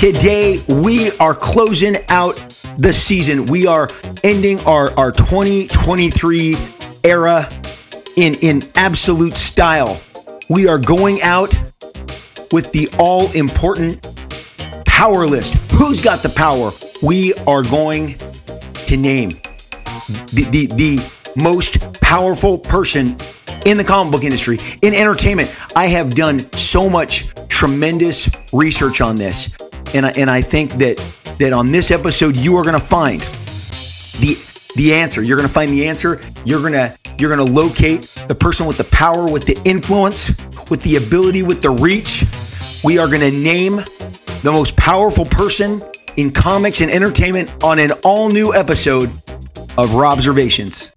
Today, we are closing out the season. We are ending our, our 2023 era in, in absolute style. We are going out with the all important power list. Who's got the power? We are going to name the, the, the most powerful person in the comic book industry, in entertainment. I have done so much tremendous research on this. And I, and I think that that on this episode you are going to find the the answer. You're going to find the answer. You're going to you're going to locate the person with the power, with the influence, with the ability, with the reach. We are going to name the most powerful person in comics and entertainment on an all new episode of Robservations.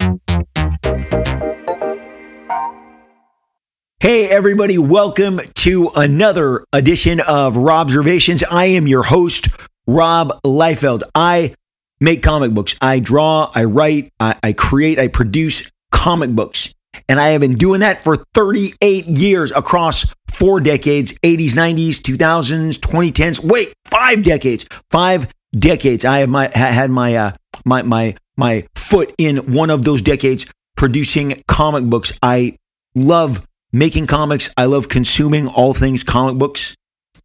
Hey, everybody, welcome to another edition of Robservations. I am your host, Rob Liefeld. I make comic books. I draw, I write, I, I create, I produce comic books. And I have been doing that for 38 years across four decades 80s, 90s, 2000s, 2010s. Wait, five decades. Five decades. I have my, had my, uh, my, my, my foot in one of those decades producing comic books. I love making comics. I love consuming all things comic books,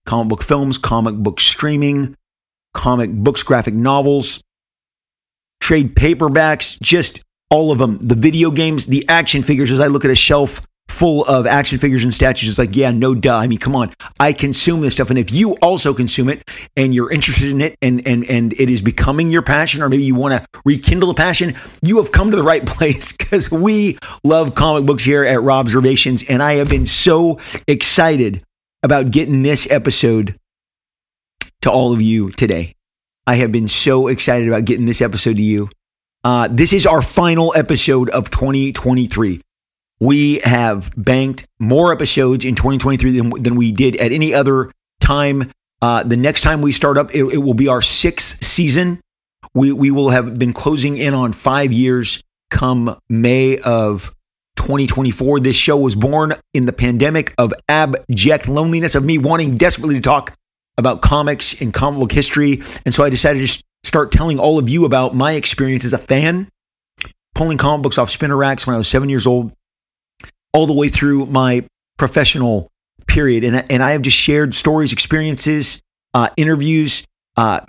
comic book films, comic book streaming, comic books, graphic novels, trade paperbacks, just all of them. The video games, the action figures. As I look at a shelf full of action figures and statues, it's like, yeah, no duh. I mean, come on. I consume this stuff. And if you also consume it and you're interested in it and and and it is becoming your passion, or maybe you want to rekindle a passion, you have come to the right place because we love comic books here at Robservations. And I have been so excited about getting this episode to all of you today. I have been so excited about getting this episode to you. Uh, this is our final episode of 2023. We have banked more episodes in 2023 than, than we did at any other time. Uh, the next time we start up, it, it will be our sixth season. We, we will have been closing in on five years come May of 2024. This show was born in the pandemic of abject loneliness, of me wanting desperately to talk about comics and comic book history. And so I decided to start telling all of you about my experience as a fan, pulling comic books off spinner racks when I was seven years old, all the way through my professional period. And, and I have just shared stories, experiences, uh, interviews, uh,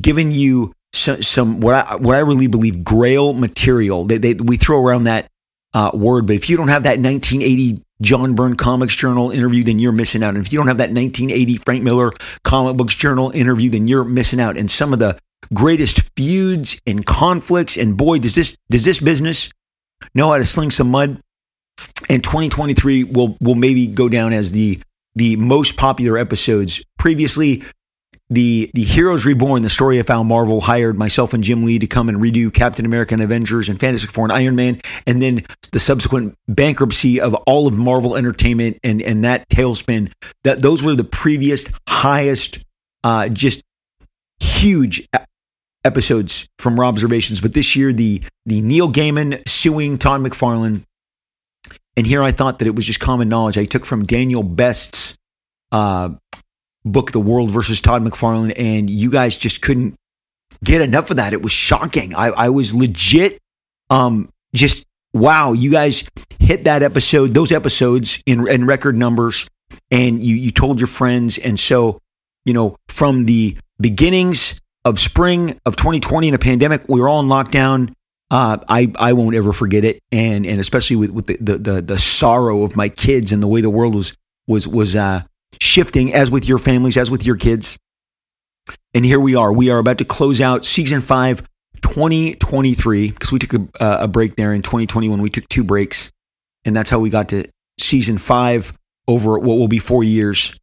given you some, what I what I really believe grail material. They, they, we throw around that uh, word, but if you don't have that 1980 John Byrne Comics Journal interview, then you're missing out. And if you don't have that 1980 Frank Miller Comic Books Journal interview, then you're missing out. And some of the greatest feuds and conflicts, and boy, does this does this business know how to sling some mud? And 2023 will will maybe go down as the the most popular episodes. Previously, the the Heroes Reborn, the story of how Marvel hired myself and Jim Lee to come and redo Captain America and Avengers and Fantastic Four and Iron Man, and then the subsequent bankruptcy of all of Marvel Entertainment and and that tailspin. That those were the previous highest, uh, just huge episodes from Robservations. But this year, the the Neil Gaiman suing Todd McFarlane, and here I thought that it was just common knowledge. I took from Daniel Best's. Uh, book, The World versus Todd McFarlane, and you guys just couldn't get enough of that. It was shocking. I, I was legit, um, just wow. You guys hit that episode, those episodes in, in record numbers, and you you told your friends, and so you know from the beginnings of spring of 2020 in a pandemic, we were all in lockdown. Uh, I I won't ever forget it, and and especially with, with the, the, the the sorrow of my kids and the way the world was was was uh, shifting as with your families, as with your kids. And here we are. We are about to close out season five, 2023, because we took a, a break there in 2021. We took two breaks, and that's how we got to season five over what will be four years.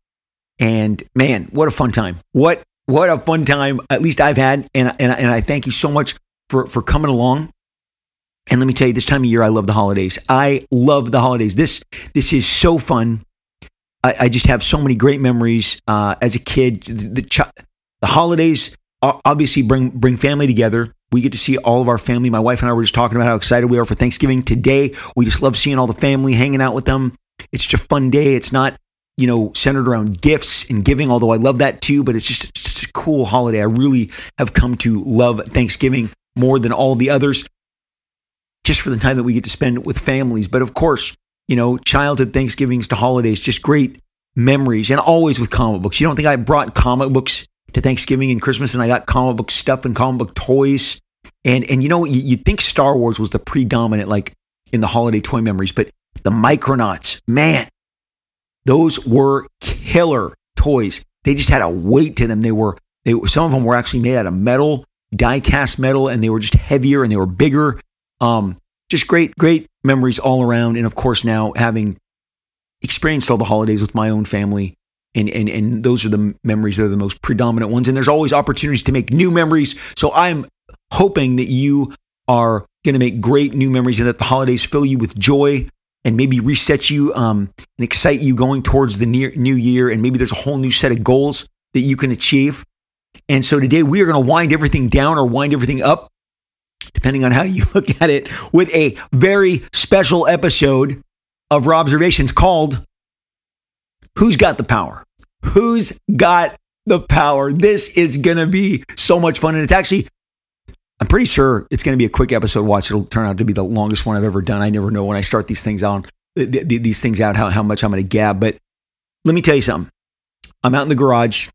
And man, what a fun time! What what a fun time! At least I've had, and and, and I thank you so much for for coming along. And let me tell you, this time of year, I love the holidays. I love the holidays. This this is so fun. I, I just have so many great memories uh, as a kid. The, the, the holidays obviously bring bring family together. We get to see all of our family. My wife and I were just talking about how excited we are for Thanksgiving today. We just love seeing all the family, hanging out with them. It's just a fun day. It's not you know, centered around gifts and giving, although I love that too, but it's just, just a cool holiday. I really have come to love Thanksgiving more than all the others, just for the time that we get to spend with families. But of course, you know, childhood Thanksgivings to holidays, just great memories and always with comic books. You don't think I brought comic books to Thanksgiving and Christmas and I got comic book stuff and comic book toys. And, and you know, you, you'd think Star Wars was the predominant, like in the holiday toy memories, but the Micronauts, man, those were killer toys. They just had a weight to them. They were, they, some of them were actually made out of metal, die cast metal, and they were just heavier and they were bigger. Um, just great, great memories all around. And of course, now having experienced all the holidays with my own family, and, and, and those are the memories that are the most predominant ones. And there's always opportunities to make new memories. So I'm hoping that you are going to make great new memories and that the holidays fill you with joy and maybe reset you um, and excite you going towards the near, new year. And maybe there's a whole new set of goals that you can achieve. And so today we are going to wind everything down or wind everything up, depending on how you look at it, with a very special episode of Robservations called Who's Got the Power? Who's Got the Power? This is going to be so much fun. And it's actually, I'm pretty sure it's going to be a quick episode. Watch, it'll turn out to be the longest one I've ever done. I never know when I start these things out, these things out, how, how much I'm going to gab. But let me tell you something. I'm out in the garage.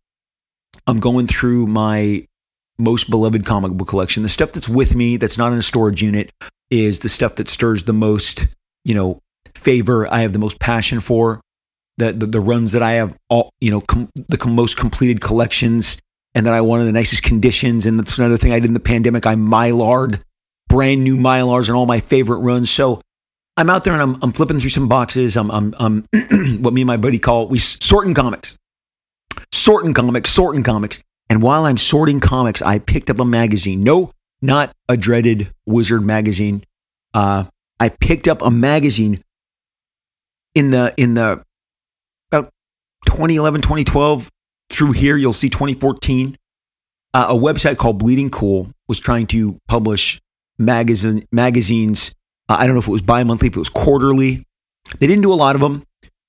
I'm going through my most beloved comic book collection. The stuff that's with me, that's not in a storage unit, is the stuff that stirs the most, you know, favor. I have the most passion for the the, the runs that I have all, you know, com- the com- most completed collections, and that I wanted the nicest conditions. And that's another thing I did in the pandemic. I mylarred brand new mylars and all my favorite runs. So I'm out there and I'm, I'm flipping through some boxes. I'm, I'm, I'm what me and my buddy call we sorting comics, sorting comics, sorting comics. And while I'm sorting comics, I picked up a magazine. No, not a dreaded Wizard magazine. Uh, I picked up a magazine in the in the about 2011 2012 through here you'll see 2014 uh, a website called bleeding cool was trying to publish magazine magazines uh, i don't know if it was bi-monthly if it was quarterly they didn't do a lot of them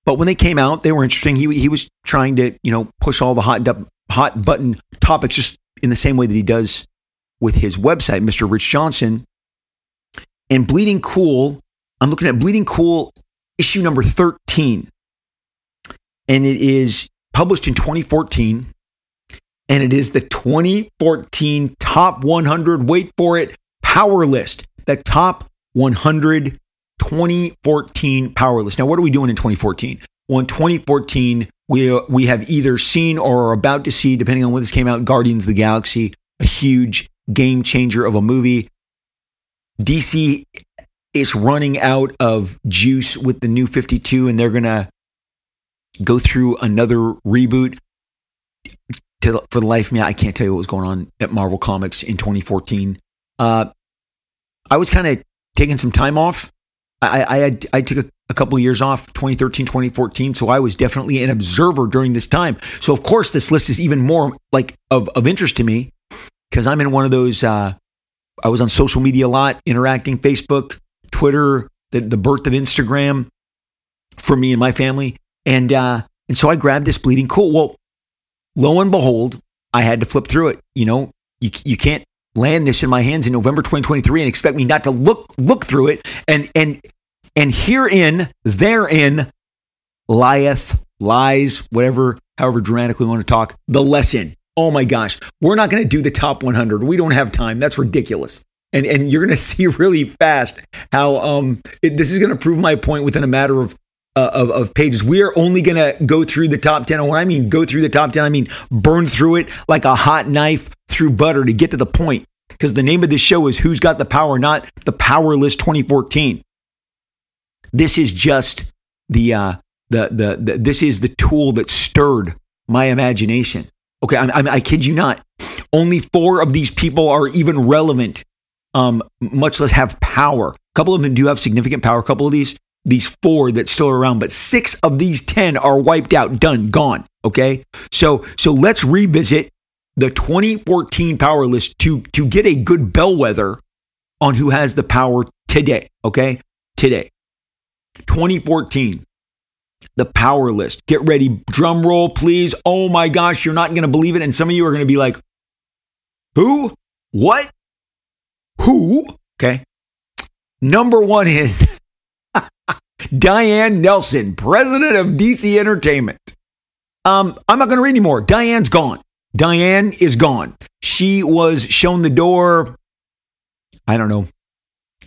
but when they came out they were interesting he, he was trying to you know push all the hot hot button topics just in the same way that he does with his website mr rich johnston and bleeding cool i'm looking at bleeding cool issue number 13. And it is published in 2014. And it is the 2014 top 100, wait for it, power list. The top 100 2014 power list. Now, what are we doing in 2014? Well, in 2014, we, we have either seen or are about to see, depending on when this came out, Guardians of the Galaxy, a huge game changer of a movie. DC is running out of juice with the new 52 and they're going to go through another reboot. To, for the life of me, I can't tell you what was going on at Marvel Comics in 2014. Uh, I was kind of taking some time off. I, I, I took a, a couple of years off, 2013, 2014. So I was definitely an observer during this time. So of course, this list is even more like of, of interest to me because I'm in one of those. Uh, I was on social media a lot, interacting, Facebook, Twitter, the, the birth of Instagram for me and my family. And, uh, and so I grabbed this bleeding cool. Well, lo and behold, I had to flip through it. You know, you, you can't land this in my hands in November 2023 and expect me not to look, look through it. And, and, and herein, therein, lieth, lies, whatever, however dramatically we want to talk, the lesson. Oh my gosh, we're not going to do the top 100. We don't have time. That's ridiculous and and you're going to see really fast how um it, this is going to prove my point within a matter of uh, of, of pages. We are only going to go through the top 10. And when I mean go through the top 10, I mean burn through it like a hot knife through butter to get to the point. Because the name of this show is Who's Got the Power, not the Powerless 2014. This is just the, uh, the, the, the this is the tool that stirred my imagination. Okay, I'm, I, I kid you not. Only four of these people are even relevant um, much less have power. A couple of them do have significant power. A couple of these, these four that still around, but six of these 10 are wiped out, done, gone. Okay. So, so let's revisit the 2014 power list to, to get a good bellwether on who has the power today. Okay. Today, 2014. the power list. Get ready. Drum roll, please. Oh my gosh, you're not going to believe it. And some of you are going to be like, who? What? Who? Okay. Number one is Diane Nelson, president of DC Entertainment. Um, I'm not going to read anymore. Diane's gone. Diane is gone. She was shown the door, I don't know,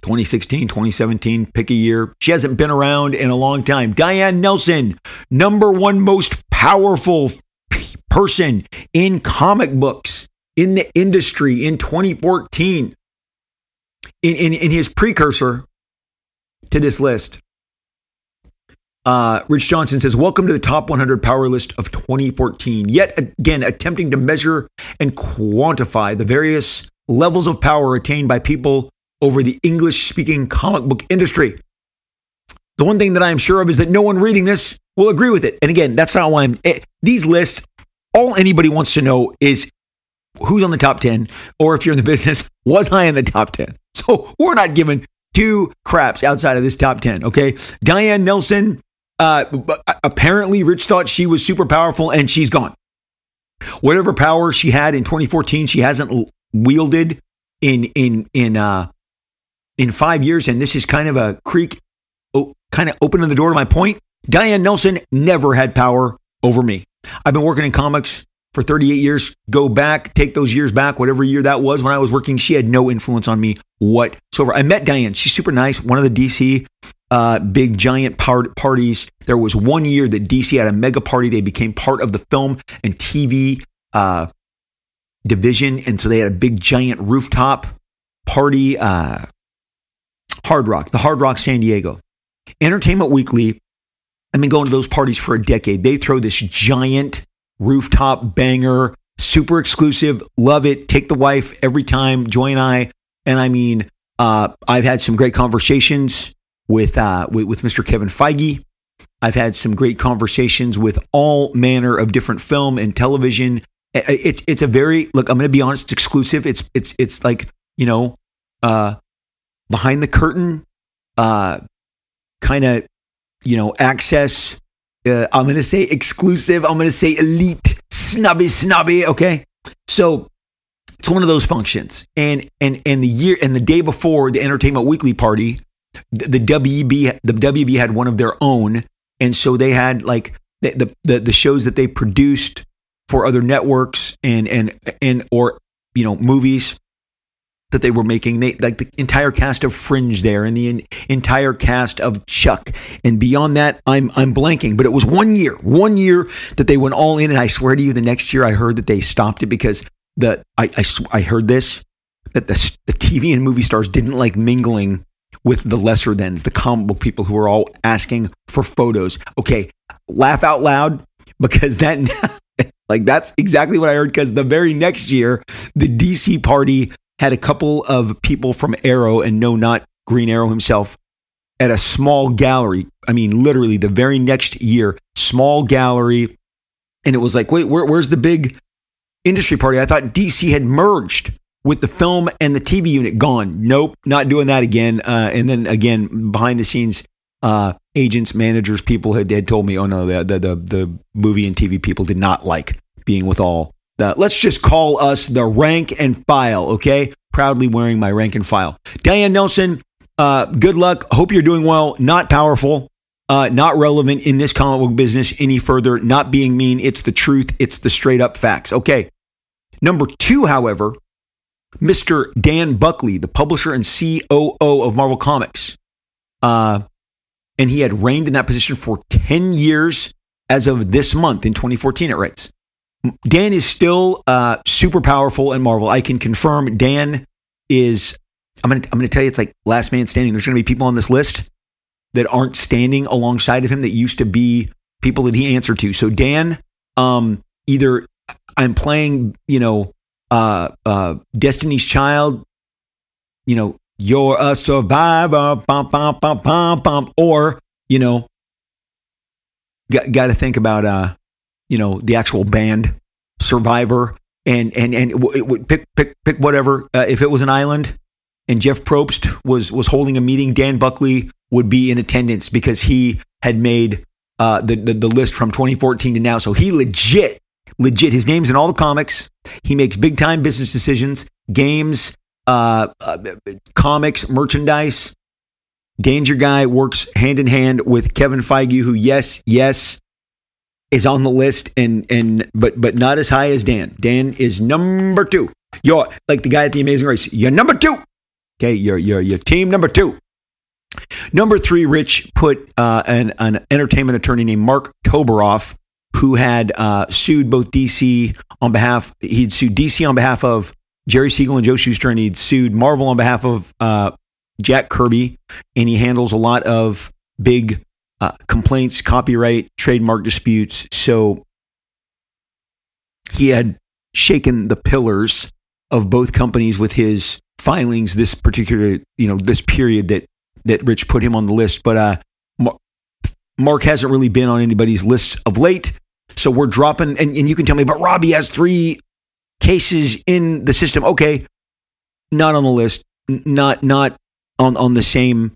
2016, 2017, pick a year. She hasn't been around in a long time. Diane Nelson, number one most powerful person in comic books in the industry in 2014. In, in, in his precursor to this list, uh, Rich Johnston says, Welcome to the top 100 power list of 2014. Yet again, attempting to measure and quantify the various levels of power attained by people over the English speaking comic book industry. The one thing that I am sure of is that no one reading this will agree with it. And again, that's not why I'm. It, eh, these lists, all anybody wants to know is who's on the top 10, or if you're in the business, was I in the top 10? So we're not giving two craps outside of this top 10, okay? Diane Nelson, uh, apparently, Rich thought she was super powerful and she's gone. Whatever power she had in 2014, she hasn't wielded in in in uh, in five years, and this is kind of a creek, oh, kind of opening the door to my point. Diane Nelson never had power over me. I've been working in comics for 38 years. Go back, take those years back, whatever year that was when I was working. She had no influence on me whatsoever. I met Diane. She's super nice. One of the DC uh, big giant part- parties. There was one year that DC had a mega party. They became part of the film and TV uh, division, and so they had a big giant rooftop party. Uh, Hard Rock, the Hard Rock San Diego. Entertainment Weekly, I've been going to those parties for a decade. They throw this giant rooftop banger, super exclusive. Love it. Take the wife every time, Joy and I. And I mean, uh, I've had some great conversations with, uh, with, with Mr. Kevin Feige. I've had some great conversations with all manner of different film and television. It's it's a very look. I'm going to be honest. It's exclusive. It's it's it's like you know, uh, behind the curtain, uh, kind of, you know, access. Uh, I'm going to say exclusive. I'm going to say elite, snobby, snobby. Okay. So it's one of those functions. And, and, and the year and the day before the entertainment weekly party, the, the WB, the WB had one of their own. And so they had like the, the, the shows that they produced for other networks and, and, and, or, you know, movies that they were making. They like the entire cast of Fringe there, and the in, entire cast of Chuck, and beyond that, I'm I'm blanking. But it was one year, one year that they went all in, and I swear to you, the next year I heard that they stopped it because the I I, I heard this that the the TV and movie stars didn't like mingling with the lesser thans, the comic book people who were all asking for photos. Okay, laugh out loud because that like that's exactly what I heard because the very next year the DC party had a couple of people from Arrow and no, not Green Arrow himself at a small gallery. I mean, literally the very next year, small gallery. And it was like, wait, where, where's the big industry party? I thought DC had merged with the film and the TV unit. Gone. Nope, not doing that again. Uh, and then again, behind the scenes, uh, agents, managers, people had, had told me, oh no, the, the, the, the movie and TV people did not like being with all the, let's just call us the rank and file, okay? Proudly wearing my rank and file. Diane Nelson, uh, good luck. Hope you're doing well. Not powerful, uh, not relevant in this comic book business any further. Not being mean. It's the truth. It's the straight up facts. Okay. Number two, however, Mr. Dan Buckley, the publisher and COO of Marvel Comics. Uh, and he had reigned in that position for 10 years as of this month in 2014, it writes. Dan is still uh, super powerful in Marvel. I can confirm Dan is. I'm gonna I'm gonna tell you it's like last man standing. There's gonna be people on this list that aren't standing alongside of him that used to be people that he answered to. So Dan, um, either I'm playing, you know, uh, uh, Destiny's Child, you know, you're a survivor, bum, bum, bum, or you know, got got to think about uh, you know, the actual band Survivor and and and pick pick pick whatever. Uh, if it was an island and Jeff Probst was was holding a meeting, Dan Buckley would be in attendance because he had made uh, the, the the list from 2014 to now. So he legit, legit. His name's in all the comics. He makes big time business decisions, games, uh, uh, comics, merchandise. Danger Guy works hand in hand with Kevin Feige, who yes, yes, is on the list, and and but but not as high as Dan. Dan is number two. You're like the guy at the Amazing Race. You're number two. Okay, you're you're your team number two. Number three, Rich put uh, an, an entertainment attorney named Mark Toberoff, who had uh, sued both DC on behalf. He'd sued DC on behalf of Jerry Siegel and Joe Shuster, and he'd sued Marvel on behalf of uh, Jack Kirby, and he handles a lot of big uh, complaints, copyright, trademark disputes. So he had shaken the pillars of both companies with his filings this particular, you know, this period that that Rich put him on the list. But uh, Mark hasn't really been on anybody's list of late. So we're dropping, and, and you can tell me, but Robbie has three cases in the system. Okay, not on the list, not not on on the same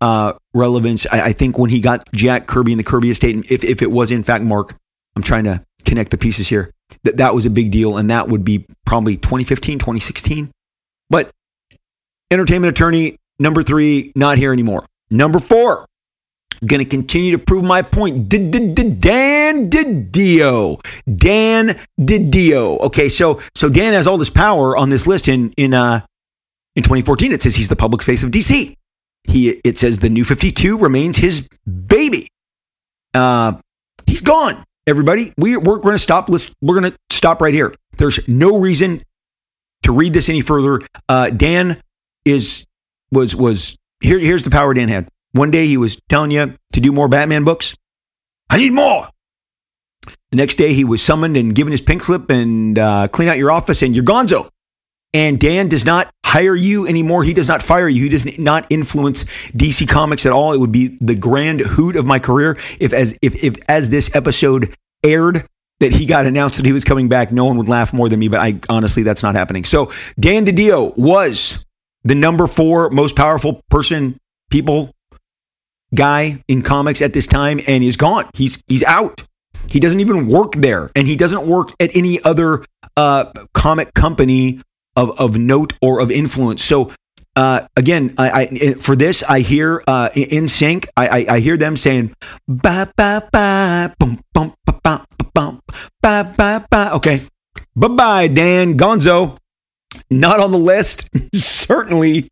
uh, relevance. I, I, think when he got Jack Kirby in the Kirby estate, if if it was in fact Mark, I'm trying to connect the pieces here. That that was a big deal, and that would be probably 2015, 2016. But entertainment attorney number three, not here anymore. Number four, going to continue to prove my point. Dan DiDio. Dan DiDio. Okay, so so Dan has all this power on this list in in uh in 2014. It says he's the public face of DC. He it says the new 52 remains his baby. Uh, he's gone. Everybody, we we're going to stop. Let's we're going to stop right here. There's no reason to read this any further. Uh, Dan is was was here. Here's the power Dan had. One day he was telling you to do more Batman books. I need more. The next day he was summoned and given his pink slip and uh, clean out your office and you're gonzo. And Dan does not hire you anymore. He does not fire you. He does not influence DC Comics at all. It would be the grand hoot of my career if, as if, if as this episode aired, that he got announced that he was coming back. No one would laugh more than me. But I honestly, that's not happening. So Dan DiDio was the number four most powerful person, people, guy in comics at this time, and is gone. He's he's out. He doesn't even work there, and he doesn't work at any other uh, comic company of, of note or of influence. So uh, again, I, I, for this, I hear uh, sync. I, I, I, hear them saying ba ba ba boom boom ba ba ba ba ba ba. Okay, bye bye, Dan Gonzo. Not on the list. certainly,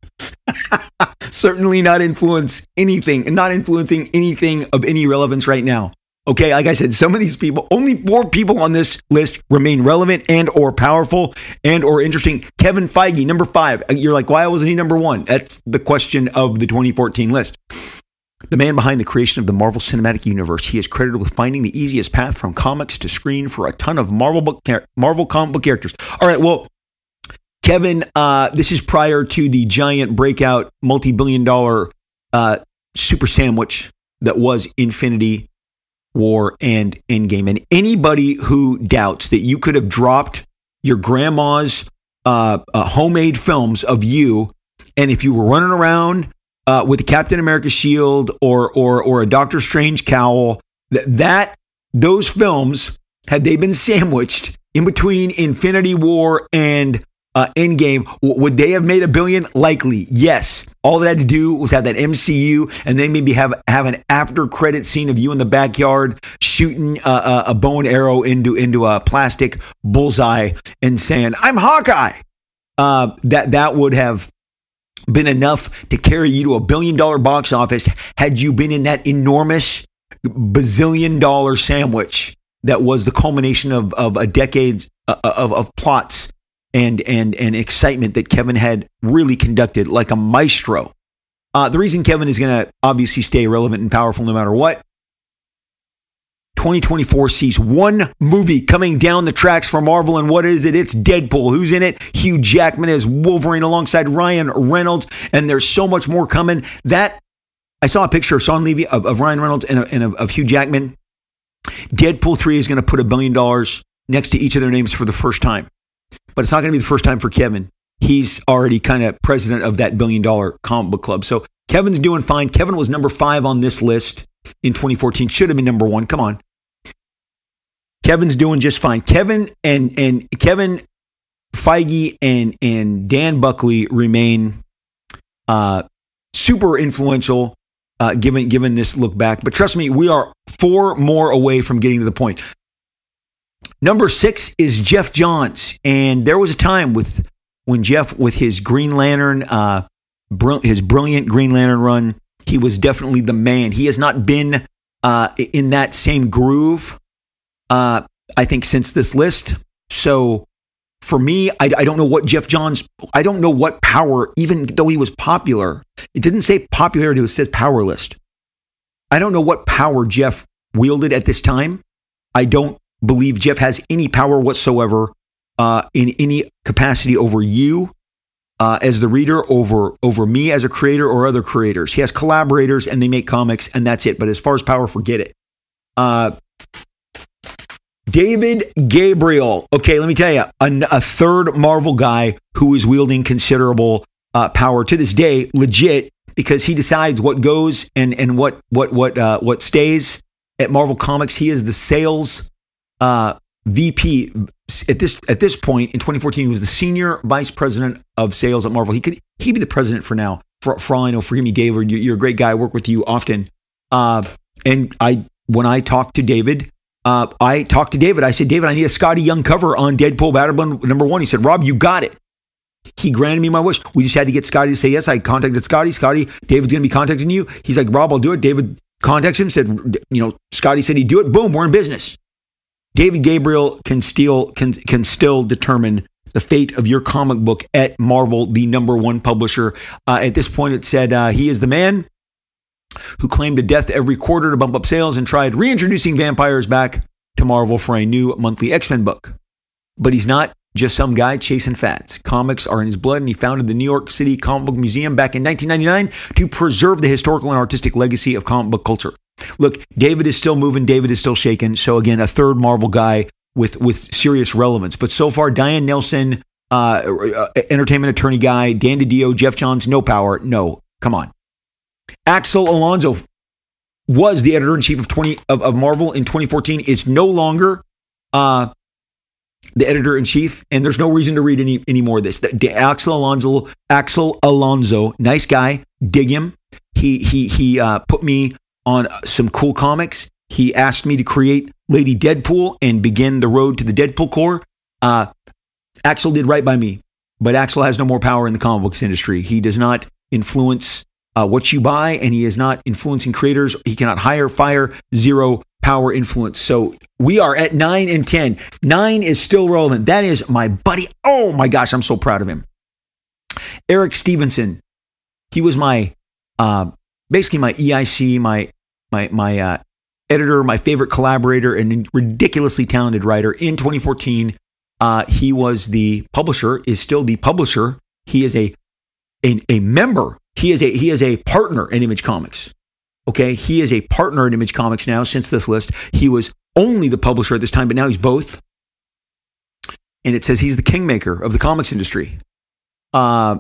certainly not influence anything, not influencing anything of any relevance right now. Okay, like I said, some of these people, only four people on this list remain relevant and or powerful and or interesting. Kevin Feige, number five. You're like, why wasn't he number one? That's the question of the 2014 list. The man behind the creation of the Marvel Cinematic Universe, he is credited with finding the easiest path from comics to screen for a ton of Marvel book, Marvel comic book characters. All right, well, Kevin, uh, this is prior to the giant breakout, multi-billion dollar uh, super sandwich that was Infinity War, and Endgame. And anybody who doubts that you could have dropped your grandma's uh, uh, homemade films of you, and if you were running around uh, with a Captain America shield or or or a Doctor Strange cowl, that, that those films had they been sandwiched in between Infinity War and uh, Endgame, would they have made a billion? Likely, yes. All they had to do was have that MCU, and then maybe have have an after credit scene of you in the backyard shooting uh, a bow and arrow into into a plastic bullseye and saying, "I'm Hawkeye." Uh, that that would have been enough to carry you to a billion dollar box office had you been in that enormous bazillion dollar sandwich that was the culmination of of a decades uh, of of plots and and and excitement that Kevin had really conducted like a maestro. Uh, the reason Kevin is going to obviously stay relevant and powerful no matter what. 2024 sees one movie coming down the tracks for Marvel, and what is it? It's Deadpool. Who's in it? Hugh Jackman as Wolverine alongside Ryan Reynolds, and there's so much more coming. That I saw a picture of Shawn Levy of, of Ryan Reynolds and, and of, of Hugh Jackman. Deadpool 3 is going to put a billion dollars next to each of their names for the first time but it's not going to be the first time for Kevin. He's already kind of president of that billion dollar comic book club. So Kevin's doing fine. Kevin was number five on this list. in 2014. Should have been number one. Come on. Kevin's doing just fine. Kevin and and Kevin Feige and and Dan Buckley remain uh, super influential uh, given given this look back. But trust me, we are four more away from getting to the point. Number six is Geoff Johns, and there was a time with when Geoff, with his Green Lantern, uh, br- his brilliant Green Lantern run, he was definitely the man. He has not been uh, in that same groove, uh, I think, since this list. So for me, I, I, don't know what Geoff Johns, I don't know what power, even though he was popular, it didn't say popularity, it says power list. I don't know what power Geoff wielded at this time. I don't believe Geoff has any power whatsoever uh, in any capacity over you uh, as the reader, over over me as a creator or other creators. He has collaborators and they make comics, and that's it. But as far as power, forget it. Uh, David Gabriel. Okay, let me tell you, a, a third Marvel guy who is wielding considerable uh, power to this day, legit, because he decides what goes and and what what what uh, what stays at Marvel Comics. He is the sales uh, VP at this at this point in 2014. He was the senior vice president of sales at Marvel. He could he be the president for now. For, for all I know, forgive me, David. You're, a great guy. I work with you often. Uh, and I when I talked to David, uh, I talked to David. I said, David, I need a Skottie Young cover on Deadpool Badder Blood number one. He said, Rob, you got it. He granted me my wish. We just had to get Skottie to say yes. I contacted Skottie. Skottie, David's going to be contacting you. He's like, Rob, I'll do it. David contacts him, said, you know, Scotty said he'd do it. Boom, we're in business. David Gabriel can still can can still determine the fate of your comic book at Marvel, the number one publisher. Uh, at this point, it said uh, he is the man who claimed a death every quarter to bump up sales and tried reintroducing vampires back to Marvel for a new monthly X Men book. But he's not just some guy chasing fads. Comics are in his blood, and he founded the New York City Comic Book Museum back in 1999 to preserve the historical and artistic legacy of comic book culture. Look, David is still moving, David is still shaking. So, again, a third Marvel guy with, with serious relevance. But so far, Diane Nelson, uh, uh entertainment attorney guy, Dan DiDio, Geoff Johns, no power. No, come on. Axel Alonso was the editor in chief of 20 of, of, Marvel in 2014 is no longer uh, the editor in chief, and there's no reason to read any any more of this. The Axel Alonso, Axel Alonso, nice guy, dig him. He he he uh, put me on some cool comics. He asked me to create Lady Deadpool and begin the road to the Deadpool Corps. Uh, Axel did right by me, but Axel has no more power in the comic books industry. He does not influence uh, what you buy, and he is not influencing creators. He cannot hire, fire, zero power influence. So we are at nine and 10. Nine is still relevant. That is my buddy. Oh my gosh, I'm so proud of him. Eric Stephenson. He was my, uh, basically my EIC, my, my, my, uh, editor, my favorite collaborator, and ridiculously talented writer in 2014. Uh, he was the publisher, is still the publisher. He is a, a, a member he is a he is a partner in Image Comics. Okay, he is a partner in Image Comics now since this list. He was only the publisher at this time, but now he's both. And it says he's the kingmaker of the comics industry. Uh,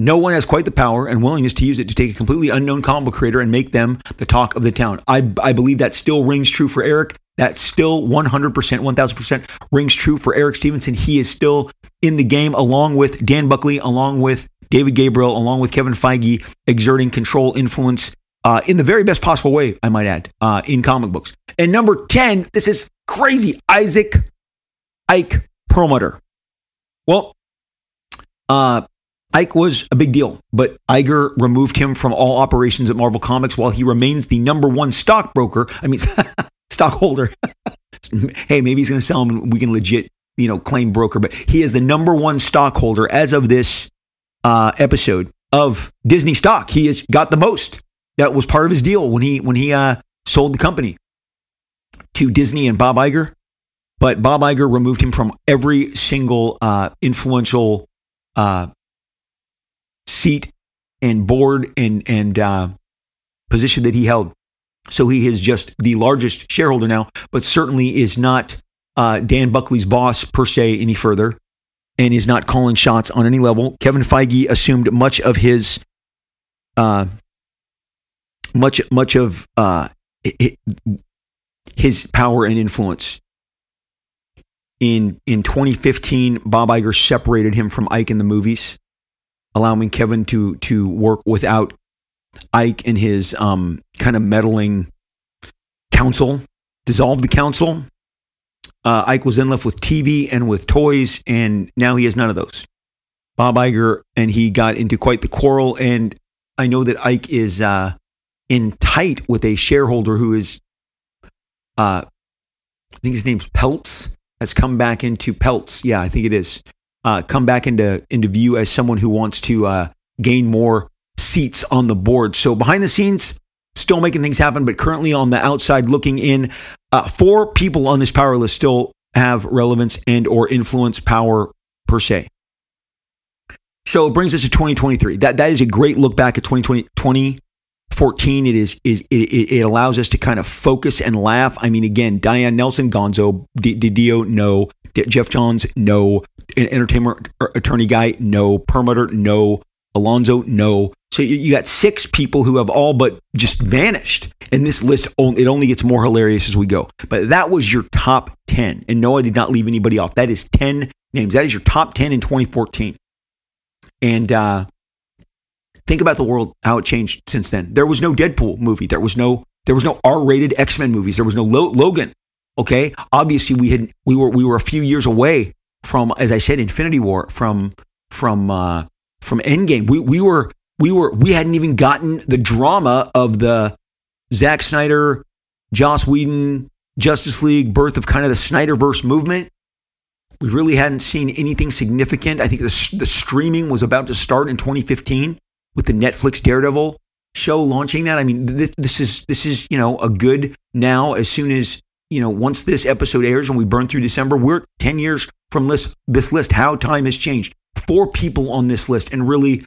no one has quite the power and willingness to use it to take a completely unknown comic book creator and make them the talk of the town. I, I believe that still rings true for Eric. That still 100%, 1000% rings true for Eric Stephenson. He is still in the game along with Dan Buckley, along with David Gabriel, along with Kevin Feige, exerting control, influence uh, in the very best possible way, I might add, uh, in comic books. And number 10, this is crazy Isaac Ike Perlmutter. Well, uh, Ike was a big deal, but Iger removed him from all operations at Marvel Comics while he remains the number one stockbroker. I mean, stockholder. hey, maybe he's going to sell him. And we can legit, you know, claim broker, but he is the number one stockholder as of this uh, episode of Disney stock. He has got the most. That was part of his deal when he when he uh, sold the company to Disney and Bob Iger. But Bob Iger removed him from every single uh, influential uh, seat and board and and uh, position that he held. So he is just the largest shareholder now, but certainly is not uh, Dan Buckley's boss per se any further and is not calling shots on any level. Kevin Feige assumed much of his uh, much much of uh, his power and influence. In in 2015, Bob Iger separated him from Ike in the movies, allowing Kevin to to work without Ike and his um, kind of meddling council. Dissolved the council. Uh, Ike was then left with TV and with toys, and now he has none of those. Bob Iger and he got into quite the quarrel, and I know that Ike is uh, in tight with a shareholder who is, uh, I think his name's Peltz, has come back into Peltz. Yeah, I think it is. Uh, come back into into view as someone who wants to uh, gain more seats on the board. So behind the scenes, still making things happen, but currently on the outside looking in, uh, four people on this power list still have relevance and or influence power per se. So it brings us to 2023. That that is a great look back at 2020, 2014. It is is it, it allows us to kind of focus and laugh. I mean, again, Diane Nelson, Gonzo, Didio, no. Geoff Johns, no. Entertainment attorney guy, no. Perlmutter, no. Alonso, no. So you got six people who have all but just vanished. And this list, it only gets more hilarious as we go. But that was your top 10. And no, I did not leave anybody off. That is 10 names. That is your top 10 in 2014. And uh, think about the world, how it changed since then. There was no Deadpool movie. There was no there was no R-rated X-Men movies. There was no Lo- Logan. Okay, obviously we had we were we were a few years away from, as I said, Infinity War from from uh, from Endgame. We we were we were we hadn't even gotten the drama of the Zack Snyder, Joss Whedon, Justice League, birth of kind of the Snyderverse movement. We really hadn't seen anything significant. I think the, the streaming was about to start in 2015 with the Netflix Daredevil show launching that. I mean, this, this is this is you know a good now. As soon as you know, once this episode airs and we burn through December, we're 10 years from this this list. How time has changed. Four people on this list, and really,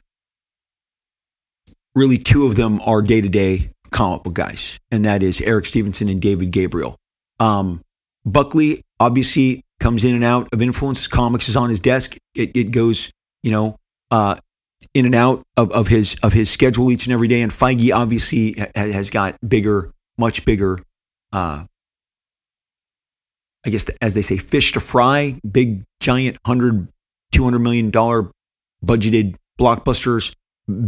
really two of them are day to day comic book guys, and that is Eric Stephenson and David Gabriel. Um, Buckley obviously comes in and out of influences. Comics is on his desk. It, it goes, you know, uh, in and out of, of his of his schedule each and every day. And Feige obviously ha- has got bigger, much bigger. Uh, I guess as they say, fish to fry. Big, giant, hundred, two hundred million dollar budgeted blockbusters,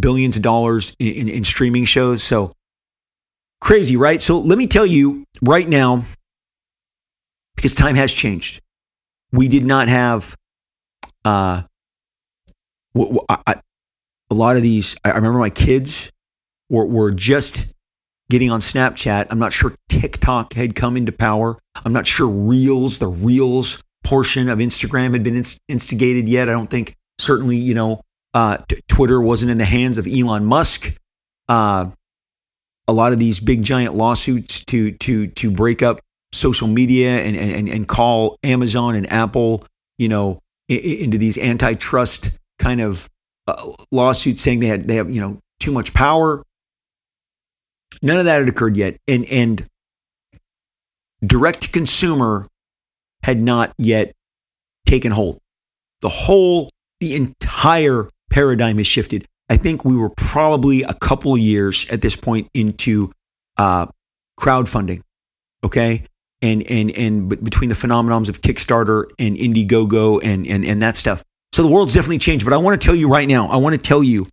billions of dollars in, in, in streaming shows. So crazy, right? So let me tell you right now, because time has changed we did not have uh, a lot of these. I remember my kids were, were just getting on Snapchat. I'm not sure TikTok had come into power. I'm not sure Reels, the Reels portion of Instagram had been instigated yet. I don't think, certainly, you know, uh, t- Twitter wasn't in the hands of Elon Musk. Uh, a lot of these big giant lawsuits to to to break up social media and, and, and call Amazon and Apple, you know, into these antitrust kind of uh, lawsuits saying they had they have you know too much power. None of that had occurred yet, and and direct to consumer had not yet taken hold. The whole, the entire paradigm has shifted. I think we were probably a couple years at this point into uh, crowdfunding. Okay, and and and between the phenomenons of Kickstarter and Indiegogo and and and that stuff. So the world's definitely changed. But I want to tell you right now. I want to tell you.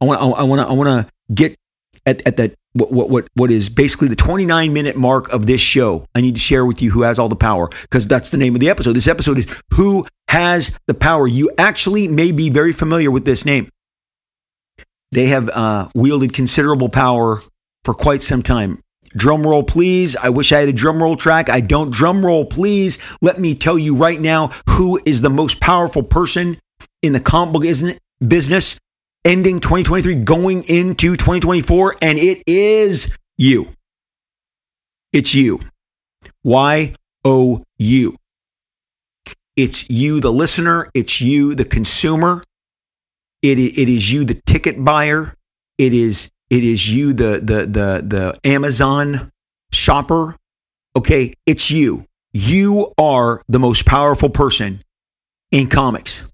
I want. I want to. I want to get at at that what what what what is basically the 29 minute mark of this show. I need to share with you who has all the power because that's the name of the episode. This episode is who has the power. You actually may be very familiar with this name. They have uh, wielded considerable power for quite some time. Drum roll, please. I wish I had a drum roll track. I don't. Drum roll, please. Let me tell you right now who is the most powerful person in the comic book business ending 2023, going into 2024, and it is you. It's you. Y O U. It's you, the listener. It's you, the consumer. It, it is you, the ticket buyer. It is it is you, the the the the Amazon shopper. Okay, it's you. You are the most powerful person in comics.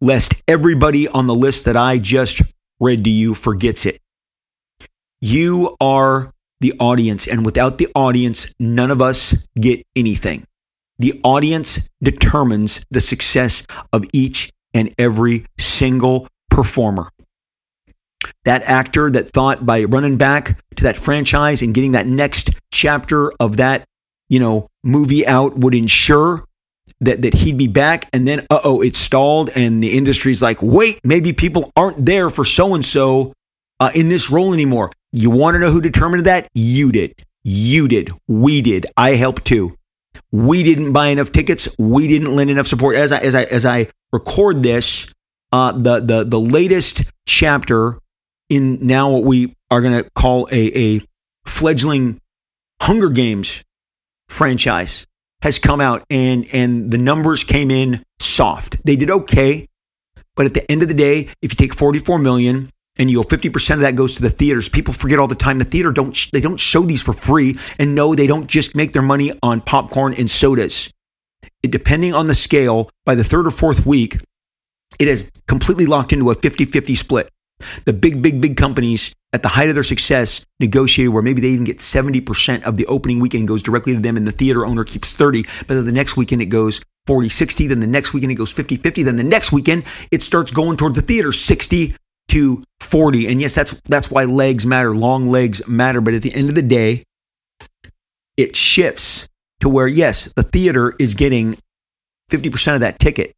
Lest everybody on the list that I just read to you forgets it. You are the audience. And without the audience, none of us get anything. The audience determines the success of each and every single performer. That actor that thought by running back to that franchise and getting that next chapter of that, you know, movie out would ensure that that he'd be back. And then uh-oh it stalled and the industry's like wait maybe people aren't there for so and so in this role anymore. You want to know who determined that? You did. You did. We did. I helped too. We didn't buy enough tickets. We didn't lend enough support. As I as I as I record this, uh, the the the latest chapter in now what we are going to call a a fledgling Hunger Games franchise has come out, and and the numbers came in soft. They did okay, but at the end of the day, if you take 44 million and you go 50% of that goes to the theaters. People forget all the time the theater don't they don't show these for free and no they don't just make their money on popcorn and sodas. It, depending on the scale, by the third or fourth week, it has completely locked into a 50-50 split. The big big big companies at the height of their success negotiated where maybe they even get 70% of the opening weekend goes directly to them and the theater owner keeps 30, but then the next weekend it goes 40 60, then the next weekend it goes 50 50, then the next weekend it starts going towards the theater 60 to 40. And yes, that's that's why legs matter, long legs matter, but at the end of the day, it shifts to where yes, the theater is getting 50% of that ticket.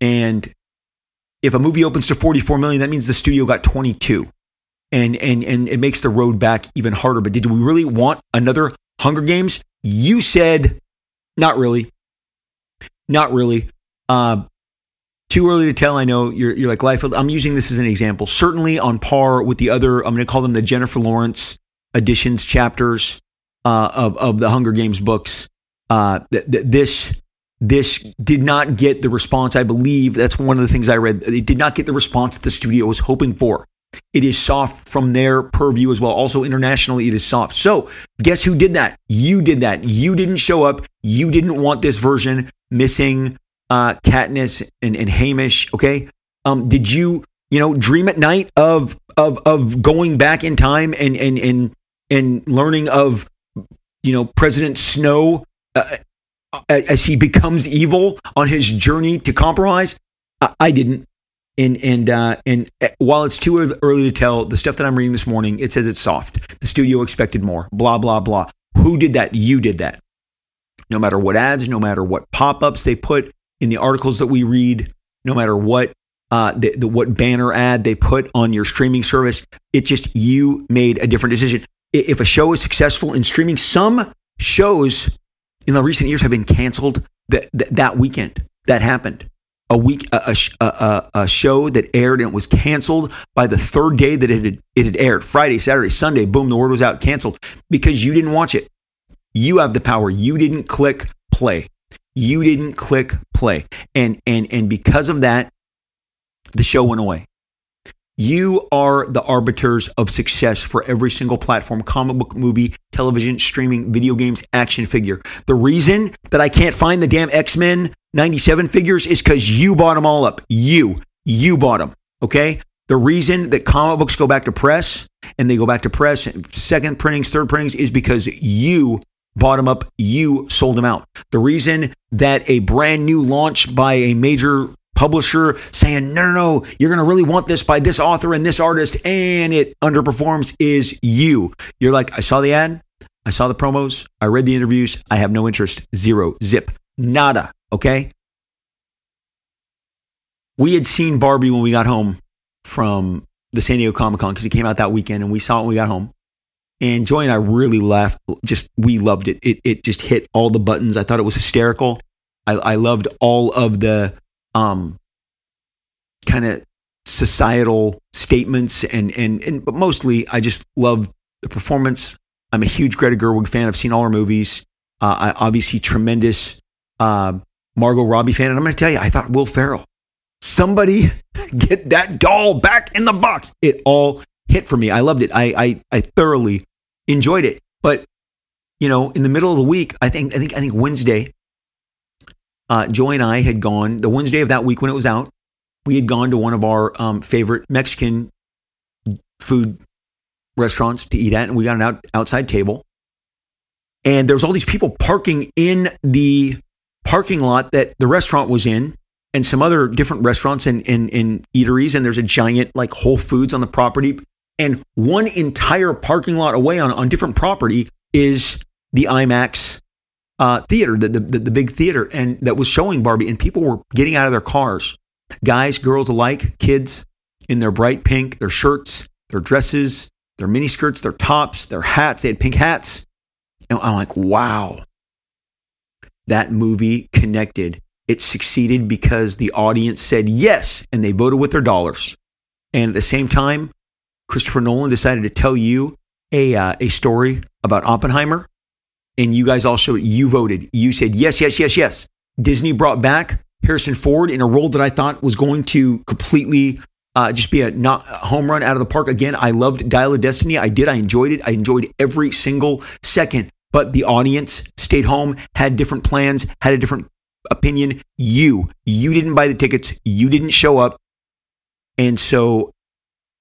And if a movie opens to 44 million, that means the studio got 22. And and and it makes the road back even harder. But did we really want another Hunger Games? You said not really. Not really. Uh, too early to tell. I know you're, you're like Liefeld. I'm using this as an example. Certainly on par with the other, I'm going to call them the Jennifer Lawrence editions chapters uh, of, of the Hunger Games books. Uh, th- th- this this did not get the response I believe. That's one of the things I read. It did not get the response that the studio was hoping for. It is soft from their purview as well. Also, internationally, it is soft. So, guess who did that? You did that. You didn't show up. You didn't want this version missing uh, Katniss and, and Haymitch. Okay, um, did you you know dream at night of of of going back in time and and and and learning of you know President Snow uh, as he becomes evil on his journey to compromise? I, didn't. And and uh, and uh, while it's too early to tell, the stuff that I'm reading this morning it says it's soft. The studio expected more. Blah blah blah. Who did that? You did that. No matter what ads, no matter what pop ups they put, in the articles that we read, no matter what uh, the, the, what banner ad they put on your streaming service, it just you made a different decision. If a show is successful in streaming, some shows in the recent years have been canceled that that, weekend. That happened. A week, a, a, a, a, show that aired and it was canceled by the third day that it had, it had aired. Friday, Saturday, Sunday, boom, the word was out, canceled because you didn't watch it. You have the power. You didn't click play. You didn't click play. And and and because of that, the show went away. You are the arbiters of success for every single platform comic book, movie, television, streaming, video games, action figure. The reason that I can't find the damn X Men 97 figures is because you bought them all up. You, you bought them. Okay. The reason that comic books go back to press and they go back to press, second printings, third printings, is because you bought them up, you sold them out. The reason that a brand new launch by a major publisher saying, no, no, no, you're going to really want this by this author and this artist, and it underperforms is you. You're like, I saw the ad, I saw the promos, I read the interviews, I have no interest. Zero, zip, nada. Okay. We had seen Barbie when we got home from the San Diego Comic Con because it came out that weekend and we saw it when we got home. And Joy and I really laughed. Just we loved it. It it just hit all the buttons. I thought it was hysterical. I, I loved all of the um kind of societal statements and and and but mostly I just loved the performance. I'm a huge Greta Gerwig fan. I've seen all her movies. Uh, I obviously tremendous uh, Margot Robbie fan, and I'm going to tell you, I thought Will Ferrell. Somebody get that doll back in the box. It all hit for me. I loved it. I I, I thoroughly enjoyed it. But you know, in the middle of the week, I think I think I think Wednesday, uh, Joy and I had gone the Wednesday of that week when it was out. We had gone to one of our um, favorite Mexican food restaurants to eat at, and we got an out, outside table. And there was all these people parking in the parking lot that the restaurant was in, and some other different restaurants and, and, and eateries. And there's a giant like Whole Foods on the property. And one entire parking lot away on, on different property is the IMAX uh, theater, the, the, the big theater, and that was showing Barbie. And people were getting out of their cars, guys, girls alike, kids in their bright pink, their shirts, their dresses, their mini skirts, their tops, their hats. They had pink hats. And I'm like, wow, that movie connected. It succeeded because the audience said yes, and they voted with their dollars. And at the same time, Christopher Nolan decided to tell you a, uh, a story about Oppenheimer, and you guys all showed you voted. You said yes, yes, yes, yes. Disney brought back Harrison Ford in a role that I thought was going to completely uh, just be a not home run out of the park. Again, I loved Dial of Destiny. I did. I enjoyed it. I enjoyed every single second. But the audience stayed home, had different plans, had a different opinion. You, you didn't buy the tickets. You didn't show up. And so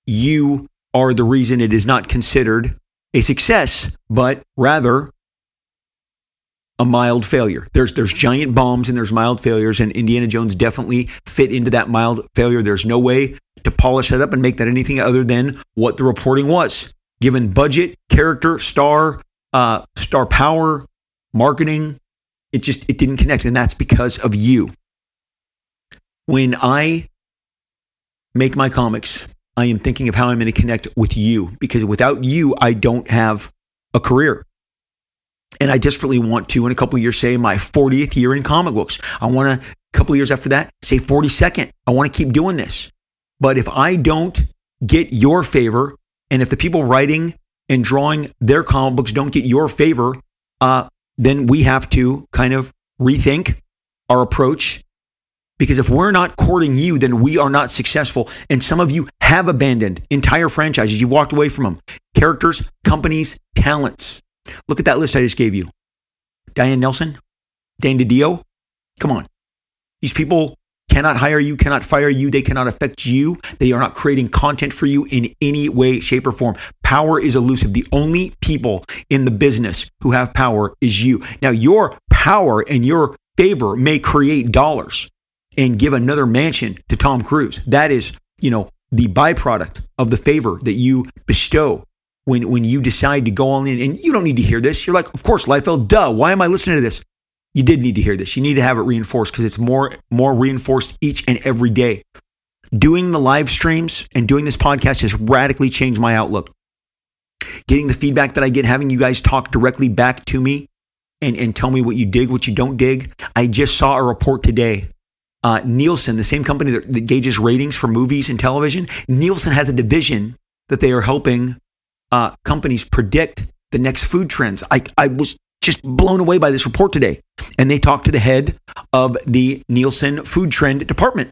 you are the reason it is not considered a success, but rather a mild failure. There's there's giant bombs and there's mild failures, and Indiana Jones definitely fit into that mild failure. There's no way to polish that up and make that anything other than what the reporting was. Given budget, character, star, uh, star power, marketing, it just it didn't connect, and that's because of you. When I make my comics, I am thinking of how I'm going to connect with you because without you, I don't have a career. And I desperately want to, in a couple years, say my 40th year in comic books. I want to, a couple years after that, say 42nd. I want to keep doing this. But if I don't get your favor, and if the people writing and drawing their comic books don't get your favor, uh, then we have to kind of rethink our approach because if we're not courting you, then we are not successful. And some of you have abandoned entire franchises. You walked away from them. Characters, companies, talents. Look at that list I just gave you. Diane Nelson, Dan DiDio. Come on. These people cannot hire you, cannot fire you. They cannot affect you. They are not creating content for you in any way, shape, or form. Power is elusive. The only people in the business who have power is you. Now, your power and your favor may create dollars and give another mansion to Tom Cruise. That is, you know, the byproduct of the favor that you bestow when, when you decide to go all in. And you don't need to hear this. You're like, of course, Liefeld, duh. Why am I listening to this? You did need to hear this. You need to have it reinforced because it's more, more reinforced each and every day. Doing the live streams and doing this podcast has radically changed my outlook. Getting the feedback that I get, having you guys talk directly back to me and, and tell me what you dig, what you don't dig. I just saw a report today uh, Nielsen, the same company that, that, gauges ratings for movies and television, Nielsen has a division that they are helping uh, companies predict the next food trends. I, I was just blown away by this report today. And they talked to the head of the Nielsen food trend department.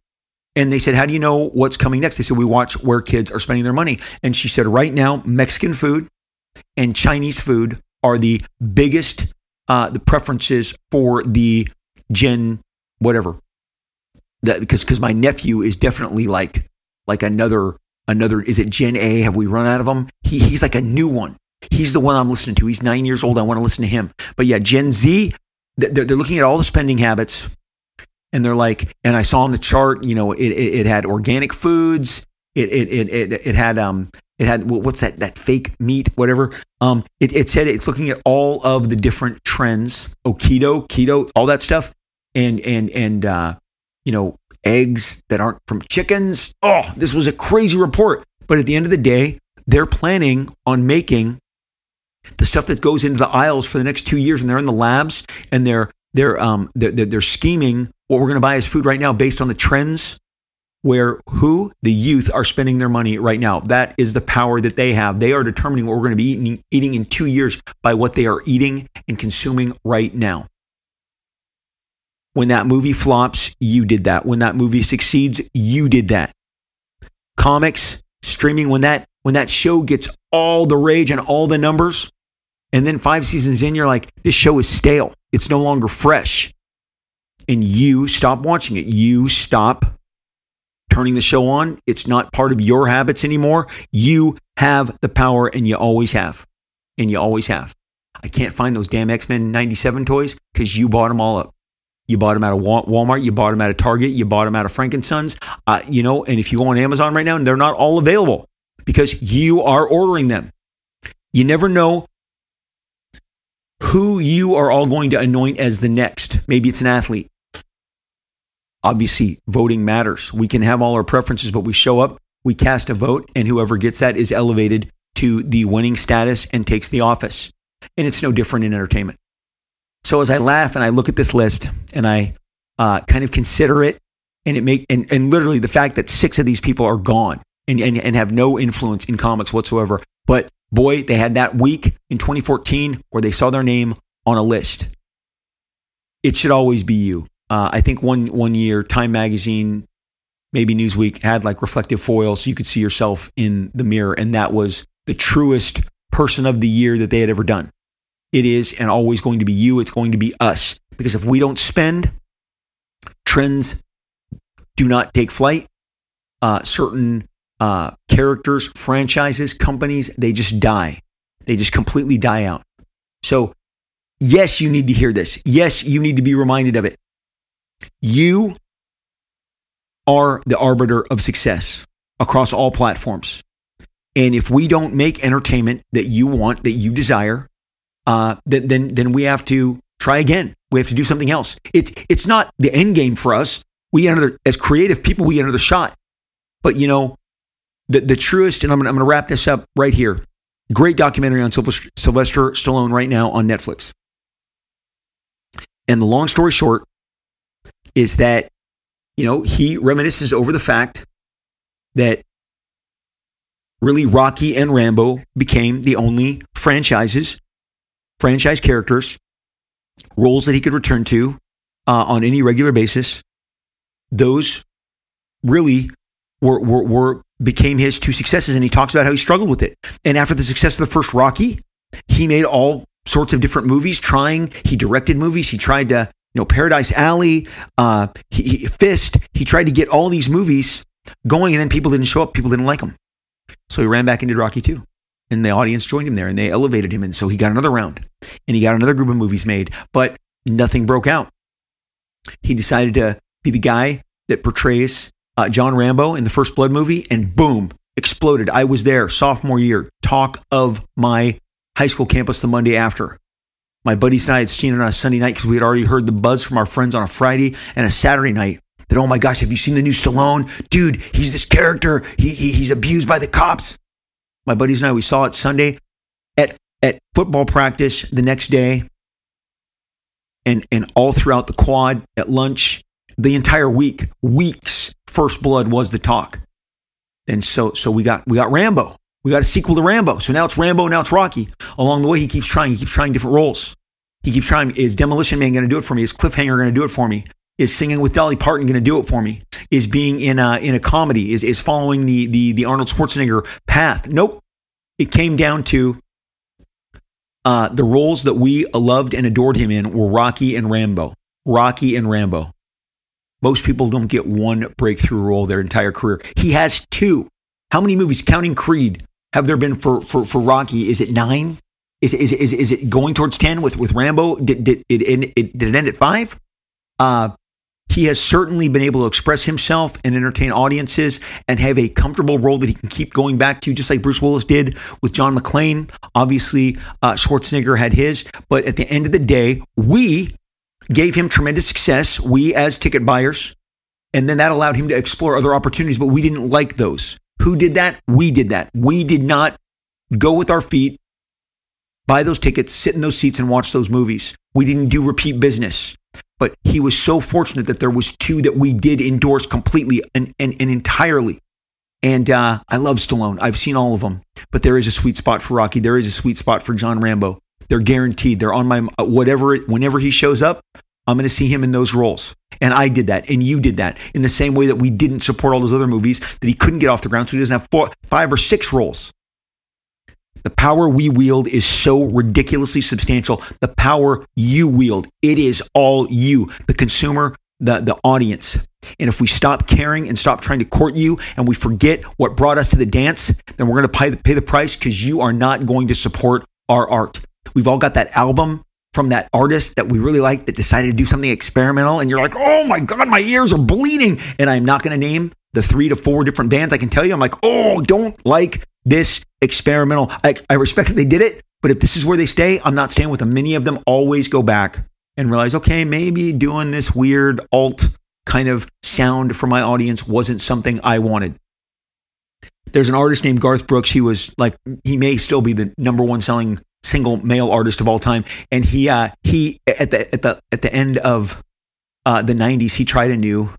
And they said, How do you know what's coming next? They said, We watch where kids are spending their money. And she said, Right now, Mexican food and Chinese food are the biggest uh, the preferences for the Gen whatever that because because my nephew is definitely like like another another is it Gen A? Have we run out of them? He he's like a new one. He's the one I'm listening to. He's nine years old. I want to listen to him. But yeah, Gen Z, they're, they're looking at all the spending habits, and they're like, and I saw on the chart, you know, it it, it had organic foods. It it it it, it had um it had what's that that fake meat whatever um it, it said it's looking at all of the different trends oh keto keto all that stuff and and and uh you know, eggs that aren't from chickens. Oh, this was a crazy report. But at the end of the day, they're planning on making the stuff that goes into the aisles for the next two years, and they're in the labs and they're they're um they're, they're scheming what we're going to buy as food right now based on the trends where who the youth are spending their money right now. That is the power that they have. They are determining what we're going to be eating, eating in two years by what they are eating and consuming right now. When that movie flops, you did that. When that movie succeeds, you did that. Comics, streaming, when that when that show gets all the rage and all the numbers, and then five seasons in, you're like, this show is stale. It's no longer fresh. And you stop watching it. You stop turning the show on. It's not part of your habits anymore. You have the power and you always have. And you always have. I can't find those damn X Men 97 toys because you bought them all up. You bought them out of Walmart. You bought them out of Target. You bought them out of Frank and Son's. Uh, you know, and if you go on Amazon right now, they're not all available because you are ordering them. You never know who you are all going to anoint as the next. Maybe it's an athlete. Obviously, voting matters. We can have all our preferences, but we show up, we cast a vote, and whoever gets that is elevated to the winning status and takes the office. And it's no different in entertainment. So as I laugh and I look at this list and I uh, kind of consider it, and it make and, and literally the fact that six of these people are gone and, and, and have no influence in comics whatsoever. But boy, they had that week in 2014 where they saw their name on a list. It should always be you. Uh, I think one one year, Time Magazine, maybe Newsweek had like reflective foil, so you could see yourself in the mirror, and that was the truest person of the year that they had ever done. It is and always going to be you. It's going to be us. Because if we don't spend, trends do not take flight. Uh, certain uh, characters, franchises, companies, they just die. They just completely die out. So, yes, you need to hear this. Yes, you need to be reminded of it. You are the arbiter of success across all platforms. And if we don't make entertainment that you want, that you desire, uh, then, then, then we have to try again. We have to do something else. It's it's not the end game for us. We as creative people, we get another shot. But, you know, the, the truest, and I'm going to wrap this up right here. Great documentary on Sylvester Stallone right now on Netflix. And the long story short is that, you know, he reminisces over the fact that really Rocky and Rambo became the only franchises franchise characters, roles that he could return to uh, on any regular basis. Those really were, were, were became his two successes, and he talks about how he struggled with it. And after the success of the first Rocky, he made all sorts of different movies. Trying, he directed movies. He tried to, you know, Paradise Alley, uh, he, he, Fist. He tried to get all these movies going, and then people didn't show up. People didn't like him, so he ran back did Rocky Two and the audience joined him there and they elevated him. And so he got another round and he got another group of movies made, but nothing broke out. He decided to be the guy that portrays uh, John Rambo in the First Blood movie, and boom, exploded. I was there, sophomore year, talk of my high school campus the Monday after. My buddies and I had seen it on a Sunday night because we had already heard the buzz from our friends on a Friday and a Saturday night. That, oh my gosh, have you seen the new Stallone? Dude, he's this character. He, he, he's abused by the cops my buddies and I, we saw it Sunday at, at football practice the next day and, and all throughout the quad at lunch, the entire week, weeks, First Blood was the talk. And so, so we got, we got Rambo. We got a sequel to Rambo. So now it's Rambo, now it's Rocky. Along the way, he keeps trying, he keeps trying different roles. He keeps trying, is Demolition Man going to do it for me? Is Cliffhanger going to do it for me? Is singing with Dolly Parton going to do it for me? Is being in a, in a comedy? Is, is following the, the, the Arnold Schwarzenegger path? Nope. It came down to uh, the roles that we loved and adored him in were Rocky and Rambo. Rocky and Rambo. Most people don't get one breakthrough role their entire career. He has two. How many movies, counting Creed, have there been for, for, for Rocky? Is it nine? Is, is, is, is it going towards 10 with, with Rambo? Did, did, it, it, did it end at five? Uh, he has certainly been able to express himself and entertain audiences and have a comfortable role that he can keep going back to, just like Bruce Willis did with John McClane. Obviously, uh, Schwarzenegger had his, but at the end of the day, we gave him tremendous success, we as ticket buyers, and then that allowed him to explore other opportunities, but we didn't like those. Who did that? We did that. We did not go with our feet, buy those tickets, sit in those seats, and watch those movies. We didn't do repeat business but he was so fortunate that there was two that we did endorse completely and, and, and entirely. And uh, I love Stallone. I've seen all of them, but there is a sweet spot for Rocky. There is a sweet spot for John Rambo. They're guaranteed. They're on my uh, whatever. It, whenever he shows up, I'm going to see him in those roles. And I did that, and you did that in the same way that we didn't support all those other movies that he couldn't get off the ground, so he doesn't have four, five or six roles. The power we wield is so ridiculously substantial. The power you wield, it is all you. The consumer the, the audience. And if we stop caring and stop trying to court you and we forget what brought us to the dance, then we're going to pay the, pay the price because you are not going to support our art. We've all got that album from that artist that we really like that decided to do something experimental. And you're like, oh my God, my ears are bleeding. And I'm not going to name the three to four different bands. I can tell you, I'm like, oh, don't like this experimental. I, I respect that they did it, but if this is where they stay, I'm not staying with them. Many of them always go back and realize, okay, maybe doing this weird alt kind of sound for my audience wasn't something I wanted. There's an artist named Garth Brooks. He was like, he may still be the number one selling single male artist of all time. And he, uh, he at the at the at the end of uh, the '90s, he tried a new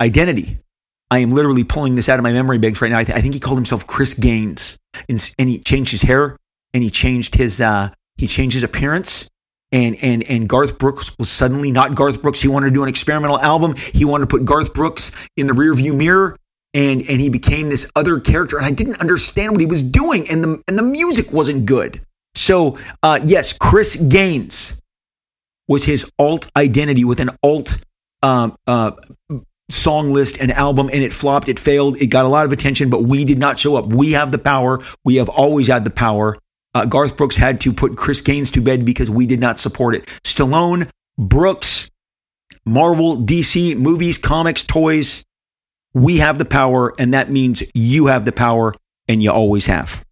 identity. I am literally pulling this out of my memory banks right now. I, th- I think he called himself Chris Gaines, and, and, he changed his hair and he changed his uh, he changed his appearance. And and and Garth Brooks was suddenly not Garth Brooks. He wanted to do an experimental album. He wanted to put Garth Brooks in the rearview mirror, and and he became this other character. And I didn't understand what he was doing, and the and the music wasn't good. So uh, yes, Chris Gaines was his alt identity with an alt um, uh, song list and album and it flopped it failed it got a lot of attention but we did not show up. We have the power. We have always had the power. Uh, garth brooks had to put chris gaines to bed because we did not support it. Stallone brooks marvel dc movies comics toys we have the power and that means you have the power and you always have.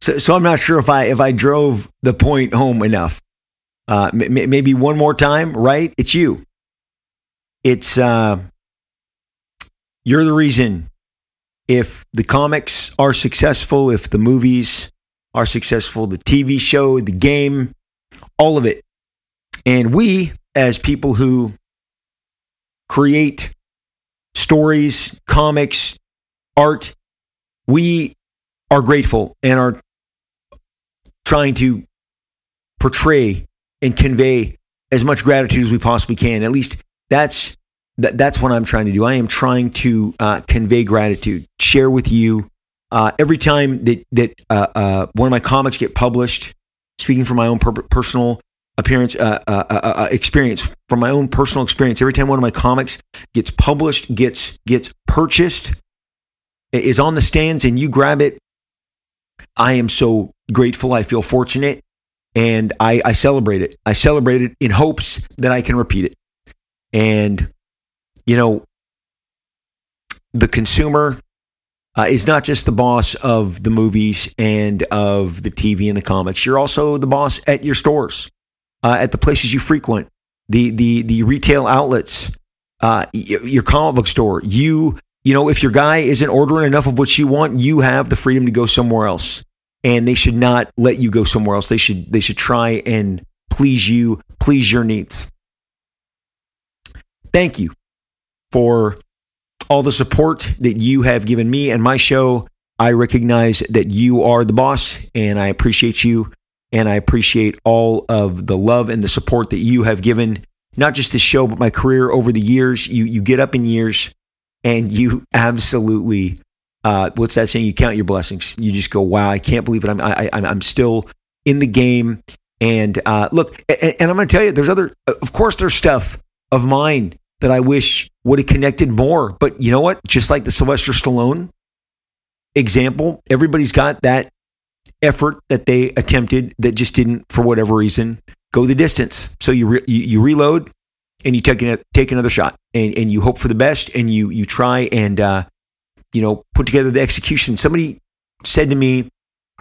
So, so i'm not sure if i if i drove the point home enough. Uh, m- maybe one more time right? It's you it's uh, you're the reason if the comics are successful, if the movies are successful, the TV show, the game, all of it. And we, as people who create stories, comics, art, we are grateful and are trying to portray and convey as much gratitude as we possibly can. At least that's that, that's what I'm trying to do. I am trying to uh, convey gratitude, share with you uh, every time that that uh, uh one of my comics get published. Speaking from my own per- personal appearance uh, experience, from my own personal experience, every time one of my comics gets published, gets gets purchased, is on the stands, and you grab it, I am so grateful. I feel fortunate, and I, I celebrate it. I celebrate it in hopes that I can repeat it. And, you know, the consumer uh, is not just the boss of the movies and of the TV and the comics. You're also the boss at your stores, uh, at the places you frequent, the the the retail outlets, uh, your comic book store. You you know if your guy isn't ordering enough of what you want, you have the freedom to go somewhere else, and they should not let you go somewhere else. They should they should try and please you, please your needs thank you for all the support that you have given me and my show. I recognize that you are the boss and I appreciate you. And I appreciate all of the love and the support that you have given, not just this show, but my career over the years. You, you get up in years and you absolutely, uh, what's that saying? You count your blessings. You just go, wow, I can't believe it. I'm, I, I'm still in the game. And uh, look, and, and I'm going to tell you, there's other, of course, there's stuff of mine that I wish would have connected more. But you know what? Just like the Sylvester Stallone example, everybody's got that effort that they attempted that just didn't, for whatever reason, go the distance. So you re- you, you, reload and you take, take another shot and, and you hope for the best and you you try and uh, you know put together the execution. Somebody said to me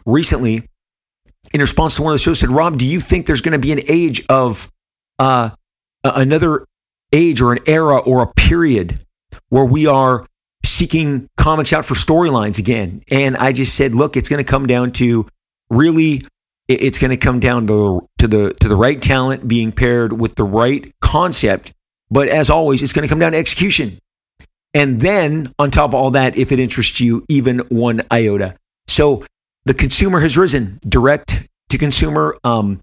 recently in response to one of the shows said, Rob, do you think there's going to be an age of uh, another age or an era or a period where we are seeking comics out for storylines again. And I just said, look, it's going to come down to really it's going to come down to, to the to the right talent being paired with the right concept. But as always, it's going to come down to execution. And then on top of all that, if it interests you, even one iota. So the consumer has risen. Direct to consumer um,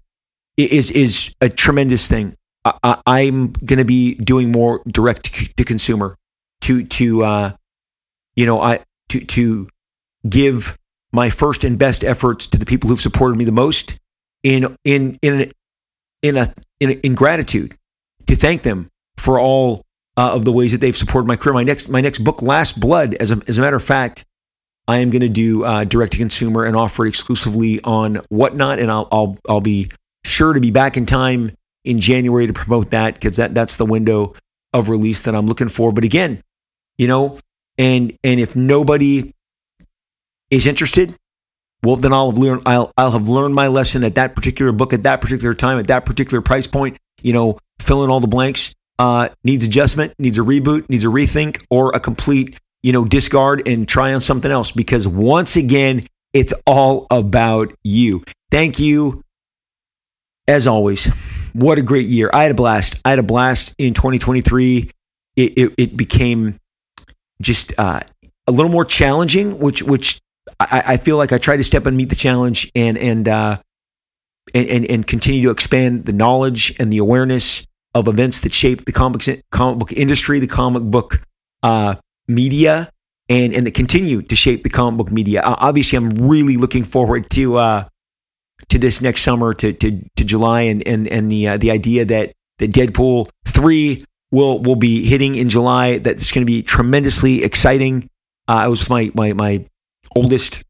is is a tremendous thing. I, am going to be doing more direct to consumer to to uh, you know I to to give my first and best efforts to the people who've supported me the most in in in in a in, a, in gratitude to thank them for all uh, of the ways that they've supported my career. My next my next book, Last Blood, as a, as a matter of fact, I am going to do uh, direct to consumer and offer it exclusively on Whatnot, and I'll I'll I'll be sure to be back in time in January to promote that because that that's the window of release that I'm looking for. But again, you know, and and if nobody is interested, well, then I'll have learned I'll I'll have learned my lesson at that particular book at that particular time at that particular price point. You know, fill in all the blanks. Uh, needs adjustment, needs a reboot, needs a rethink, or a complete you know discard and try on something else. Because once again, it's all about you. Thank you, as always. What a great year! I had a blast. I had a blast in 2023. It, it, it became just uh, a little more challenging, which which I, I, feel like I tried to step and meet the challenge and and, uh, and and and continue to expand the knowledge and the awareness of events that shape the comic comic book industry, the comic book uh, media, and and that continue to shape the comic book media. Obviously, I'm really looking forward to uh, to this next summer, to to, to July, and and and the uh, the idea that that Deadpool three will will be hitting in July. That's going to be tremendously exciting. Uh, I was with my my my oldest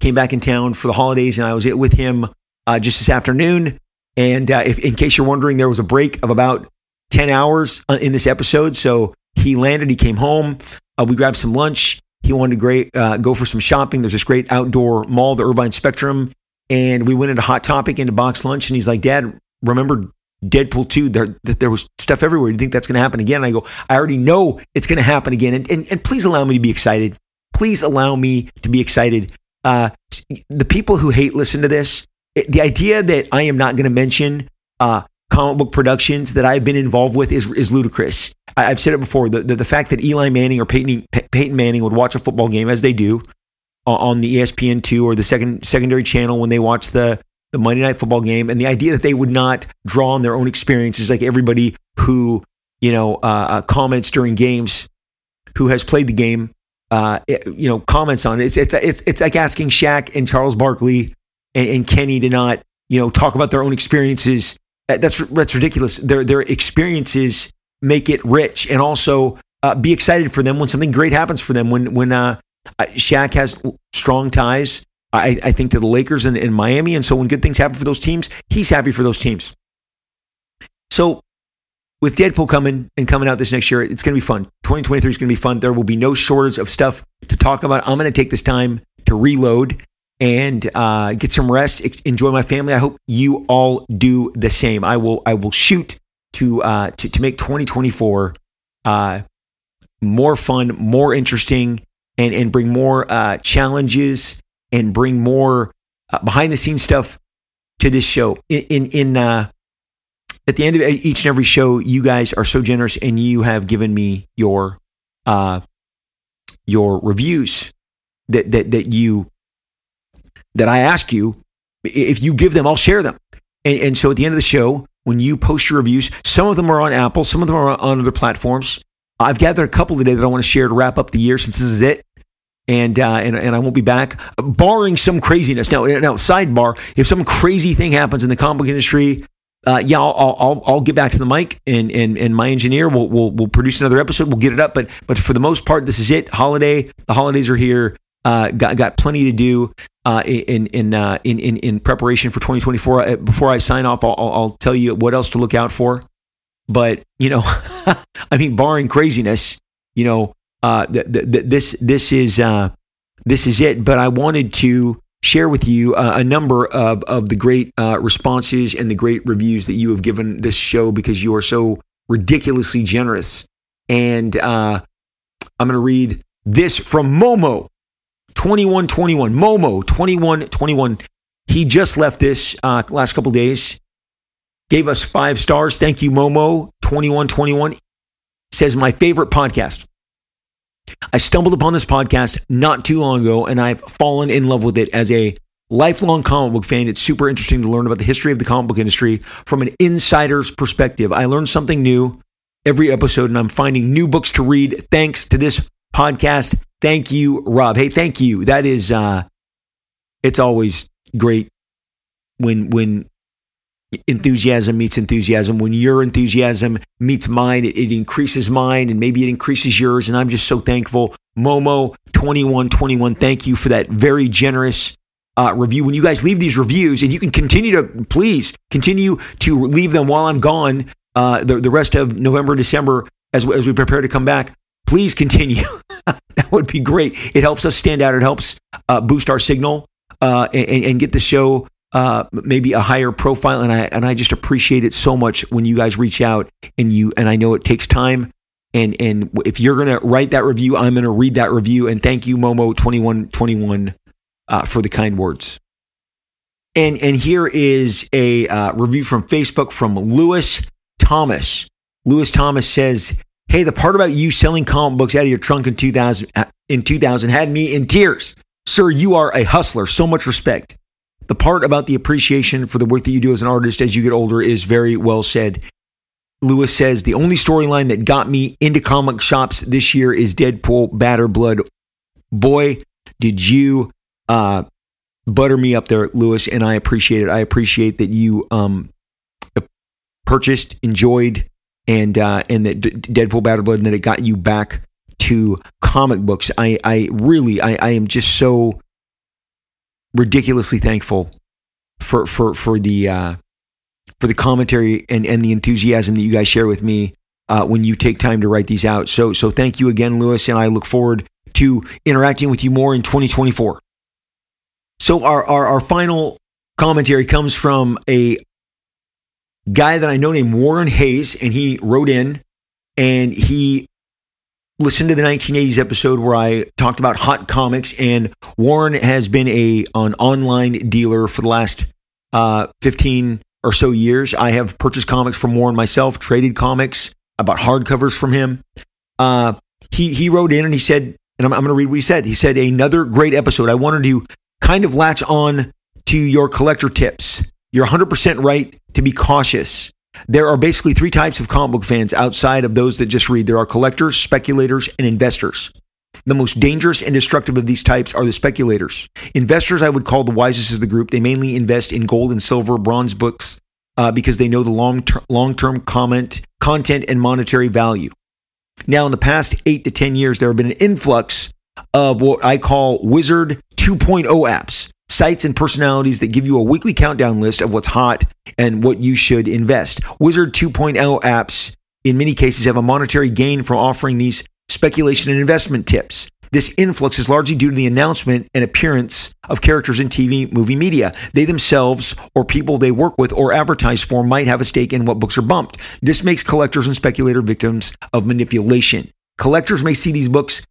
came back in town for the holidays, and I was with him uh, just this afternoon. And uh, if, in case you're wondering, there was a break of about ten hours uh, in this episode. So he landed, he came home. Uh, we grabbed some lunch. He wanted to great go for some shopping. There's this great outdoor mall, the Irvine Spectrum, and we went into Hot Topic into BoxLunch. And he's like, "Dad, remember Deadpool 2, there, there was stuff everywhere. You think that's going to happen again? And I go, I already know it's going to happen again. And, and, and please allow me to be excited. Please allow me to be excited. Uh, the people who hate listen to this. the idea that I am not going to mention uh, comic book productions that I've been involved with is, is ludicrous. I, have said it before. The, the, the, fact that Eli Manning or Peyton, Peyton Manning would watch a football game, as they do, on the ESPN2 or the second secondary channel when they watch the the Monday Night Football game, and the idea that they would not draw on their own experiences, like everybody who you know uh, uh, comments during games, who has played the game, uh, you know, comments on it. It's it's it's it's like asking Shaq and Charles Barkley and, and Kenny to not you know talk about their own experiences. That's that's ridiculous. Their their experiences make it rich, and also uh, be excited for them when something great happens for them. When when uh, Shaq has strong ties I, I think to the Lakers and in Miami. And so when good things happen for those teams, he's happy for those teams. So with Deadpool coming and coming out this next year, it's going to be fun. 2023 is going to be fun. There will be no shortage of stuff to talk about. I'm going to take this time to reload and uh, get some rest, enjoy my family. I hope you all do the same. I will. I will shoot to uh, to, to make 2024 uh, more fun, more interesting, and and bring more uh, challenges and bring more uh, behind the scenes stuff to this show. In in, in uh, at the end of each and every show, you guys are so generous, and you have given me your uh, your reviews that that that you that I ask you. If you give them, I'll share them. And, and so at the end of the show, when you post your reviews, some of them are on Apple, some of them are on other platforms. I've gathered a couple today that I want to share to wrap up the year since this is it and, uh, and and I won't be back, barring some craziness. Now, now sidebar: if some crazy thing happens in the comic industry, uh, yeah, I'll, I'll I'll get back to the mic, and and and my engineer will will will produce another episode. We'll get it up, but but for the most part, this is it. Holiday, the holidays are here. Uh, got got plenty to do uh, in in, uh, in in in preparation for 2024. Uh, before I sign off, I'll, I'll tell you what else to look out for. But you know, I mean, barring craziness, you know, uh, th- th- this this is uh, this is it. But I wanted to share with you uh, a number of of the great uh, responses and the great reviews that you have given this show because you are so ridiculously generous. And uh, I'm going to read this from Momo. 2121 Momo 2121 he just left this uh, last couple days gave us five stars thank you Momo 2121 says my favorite podcast I stumbled upon this podcast not too long ago and I've fallen in love with it as a lifelong comic book fan. It's super interesting to learn about the history of the comic book industry from an insider's perspective. I learn something new every episode and I'm finding new books to read thanks to this podcast. Thank you, Rob. Hey, thank you. That is uh it's always great when when enthusiasm meets enthusiasm. When your enthusiasm meets mine, it, it, increases mine and maybe it increases yours. And I'm just so thankful. Momo 2121, thank you for that very generous uh, review. When you guys leave these reviews, and you can continue to, please continue to leave them while I'm gone uh, the, the rest of November, December, as, as we prepare to come back. Please continue. that would be great. It helps us stand out. It helps uh, boost our signal uh, and, and, get the show uh, maybe a higher profile. And I and I just appreciate it so much when you guys reach out and you and I know it takes time. And and if you're gonna write that review, I'm gonna read that review. And thank you, Momo twenty one twenty one, uh, for the kind words. And and here is a uh, review from Facebook from Lewis Thomas. Lewis Thomas says, "Hey, the part about you selling comic books out of your trunk in 2000 uh, in 2000 had me in tears. Sir, you are a hustler. So much respect. The part about the appreciation for the work that you do as an artist as you get older is very well said. Lewis says the only storyline that got me into comic shops this year is Deadpool Badder Blood. Boy, did you uh, butter me up there, Lewis, and I appreciate it. I appreciate that you um, purchased, enjoyed, and uh, and that Deadpool Badder Blood, and that it got you back to comic books. I I really I, I am just so ridiculously thankful for for for the uh, for the commentary and and the enthusiasm that you guys share with me uh, when you take time to write these out. So so thank you again, Lewis, and I look forward to interacting with you more in 2024. So our our, our final commentary comes from a guy that I know named Warren Hayes, and he wrote in and he listen to the 1980s episode where I talked about hot comics, and Warren has been a an online dealer for the last uh, 15 or so years. I have purchased comics from Warren myself, traded comics, I bought hardcovers from him. Uh, he he wrote in and he said, and I'm, I'm going to read what he said. He said another great episode. I wanted to kind of latch on to your collector tips. You're 100% right to be cautious. There are basically three types of comic book fans outside of those that just read. There are collectors, speculators, and investors. The most dangerous and destructive of these types are the speculators. Investors, I would call the wisest of the group. They mainly invest in gold and silver, bronze books, uh, because they know the long ter- long term comment content and monetary value. Now, in the past eight to ten years, there have been an influx of what I call Wizard 2.0 apps sites and personalities that give you a weekly countdown list of what's hot and what you should invest. Wizard 2.0 apps, in many cases, have a monetary gain from offering these speculation and investment tips. This influx is largely due to the announcement and appearance of characters in TV, movie media. They themselves, or people they work with or advertise for, might have a stake in what books are bumped. This makes collectors and speculator victims of manipulation. Collectors may see these books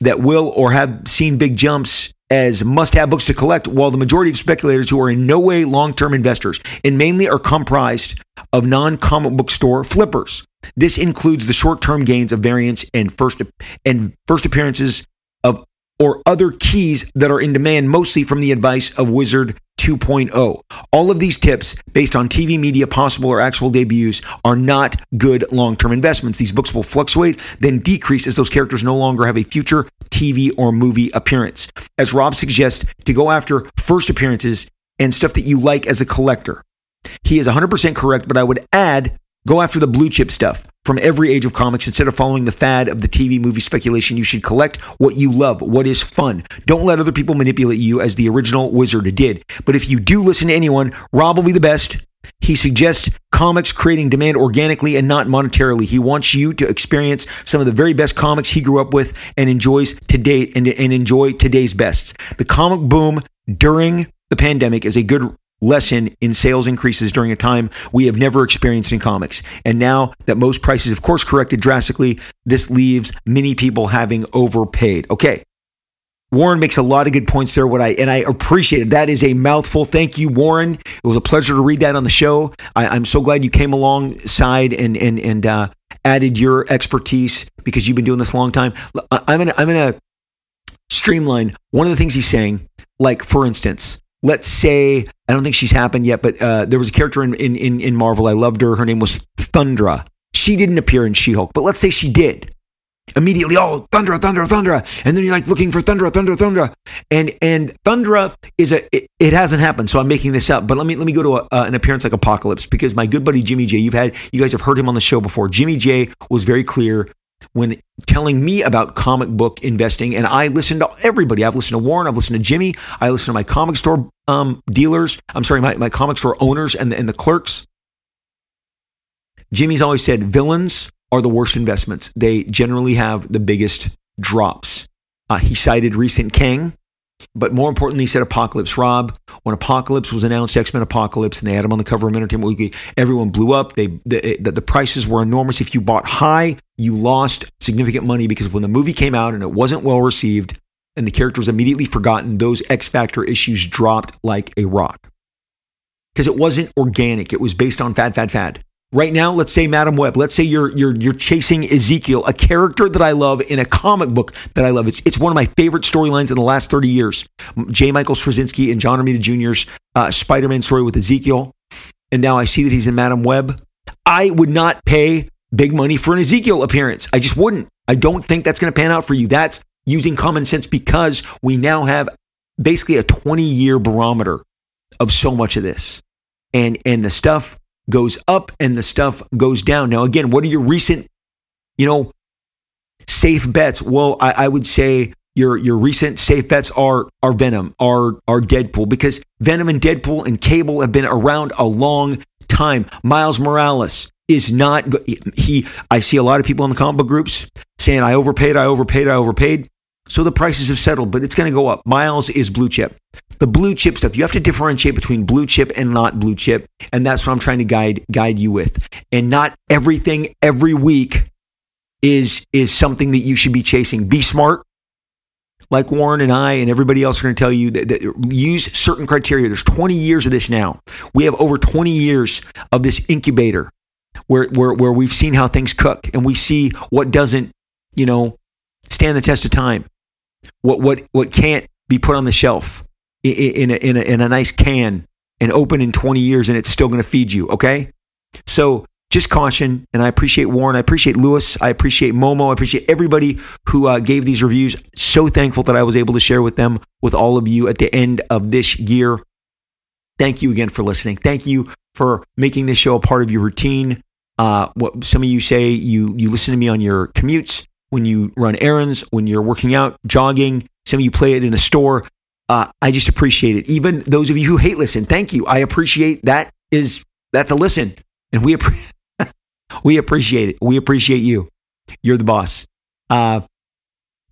that will or have seen big jumps as must have books to collect, while the majority of speculators who are in no way long term investors and mainly are comprised of non comic book store flippers. This includes the short term gains of variants and first, and first appearances of or other keys that are in demand mostly from the advice of Wizard 2.0. All of these tips, based on TV media possible or actual debuts, are not good long term investments. These books will fluctuate, then decrease as those characters no longer have a future TV or movie appearance. As Rob suggests, to go after first appearances and stuff that you like as a collector. He is 100% correct, but I would add Go after the blue chip stuff from every age of comics instead of following the fad of the TV movie speculation. You should collect what you love, what is fun. Don't let other people manipulate you as the original wizard did. But if you do listen to anyone, Rob will be the best. He suggests comics creating demand organically and not monetarily. He wants you to experience some of the very best comics he grew up with and enjoys today and, and enjoy today's bests. The comic boom during the pandemic is a good lesson in sales increases during a time we have never experienced in comics. And now that most prices, of course, corrected drastically, this leaves many people having overpaid. Okay. Warren makes a lot of good points there. What I and I appreciate it. That is a mouthful. Thank you, Warren. It was a pleasure to read that on the show. I, am so glad you came alongside and and and uh, added your expertise because you've been doing this a long time. I'm gonna I'm gonna streamline one of the things he's saying. Like for instance, let's say I don't think she's happened yet, but uh, there was a character in, in in Marvel. I loved her. Her name was Thundra. She didn't appear in She Hulk, but let's say she did. immediately, oh, Thundra, Thundra, Thundra. And then you're like looking for Thundra, Thundra, Thundra. And and Thundra is a it, it, hasn't happened, so I'm making this up. But let me let me go to a, uh, an appearance like Apocalypse because my good buddy Jimmy J, you've had you guys have heard him on the show before. Jimmy J was very clear when telling me about comic book investing, and I listen to everybody. I've listened to Warren, I've listened to Jimmy, I listen to my comic store um, dealers. I'm sorry, my, my comic store owners and the, and the clerks. Jimmy's always said villains are the worst investments. They generally have the biggest drops. Uh, he cited recent Kang, but more importantly, he said Apocalypse. Rob, when Apocalypse was announced, X Men Apocalypse, and they had him on the cover of Entertainment Weekly, everyone blew up. They the, the, the prices were enormous. If you bought high, you lost significant money because when the movie came out and it wasn't well received, and the character was immediately forgotten, those X Factor issues dropped like a rock because it wasn't organic. It was based on fad, fad, fad. Right now, let's say Madame Web. Let's say you're you're you're chasing Ezekiel, a character that I love in a comic book that I love. It's it's one of my favorite storylines in the last 30 years. J. Michael Straczynski and John Romita Jr.'s uh, Spider-Man story with Ezekiel, and now I see that he's in Madame Web. I would not pay big money for an Ezekiel appearance. I just wouldn't. I don't think that's going to pan out for you. That's using common sense because we now have basically a 20 year barometer of so much of this. And and the stuff goes up and the stuff goes down. Now, again, what are your recent, you know, safe bets? Well, I, I would say your your recent safe bets are are Venom, are are Deadpool, because Venom and Deadpool and Cable have been around a long time. Miles Morales is not he. I see a lot of people in the comic book groups saying I overpaid, I overpaid, I overpaid. So the prices have settled, but it's going to go up. Miles is blue chip. The blue chip stuff, you have to differentiate between blue chip and not blue chip, and that's what I'm trying to guide guide you with. And not everything every week is is something that you should be chasing. Be smart. Like Warren and I and everybody else are going to tell you that, that use certain criteria. There's 20 years of this now. We have over 20 years of this incubator where where where we've seen how things cook and we see what doesn't, you know, stand the test of time what what what can't be put on the shelf in a, in a, in a nice can and open in 20 years and it's still going to feed you okay? So just caution and i appreciate warren i appreciate lewis i appreciate momo i appreciate everybody who uh, gave these reviews. So thankful that i was able to share with them with all of you at the end of this year. Thank you again for listening. Thank you for making this show a part of your routine. Uh, what some of you say you you listen to me on your commutes when you run errands, when you're working out, jogging. Some of you play it in a store. Uh, I just appreciate it. Even those of you who hate listen, thank you. I appreciate that. Is that's a listen, and we we appreciate it. We appreciate you. You're the boss. Uh,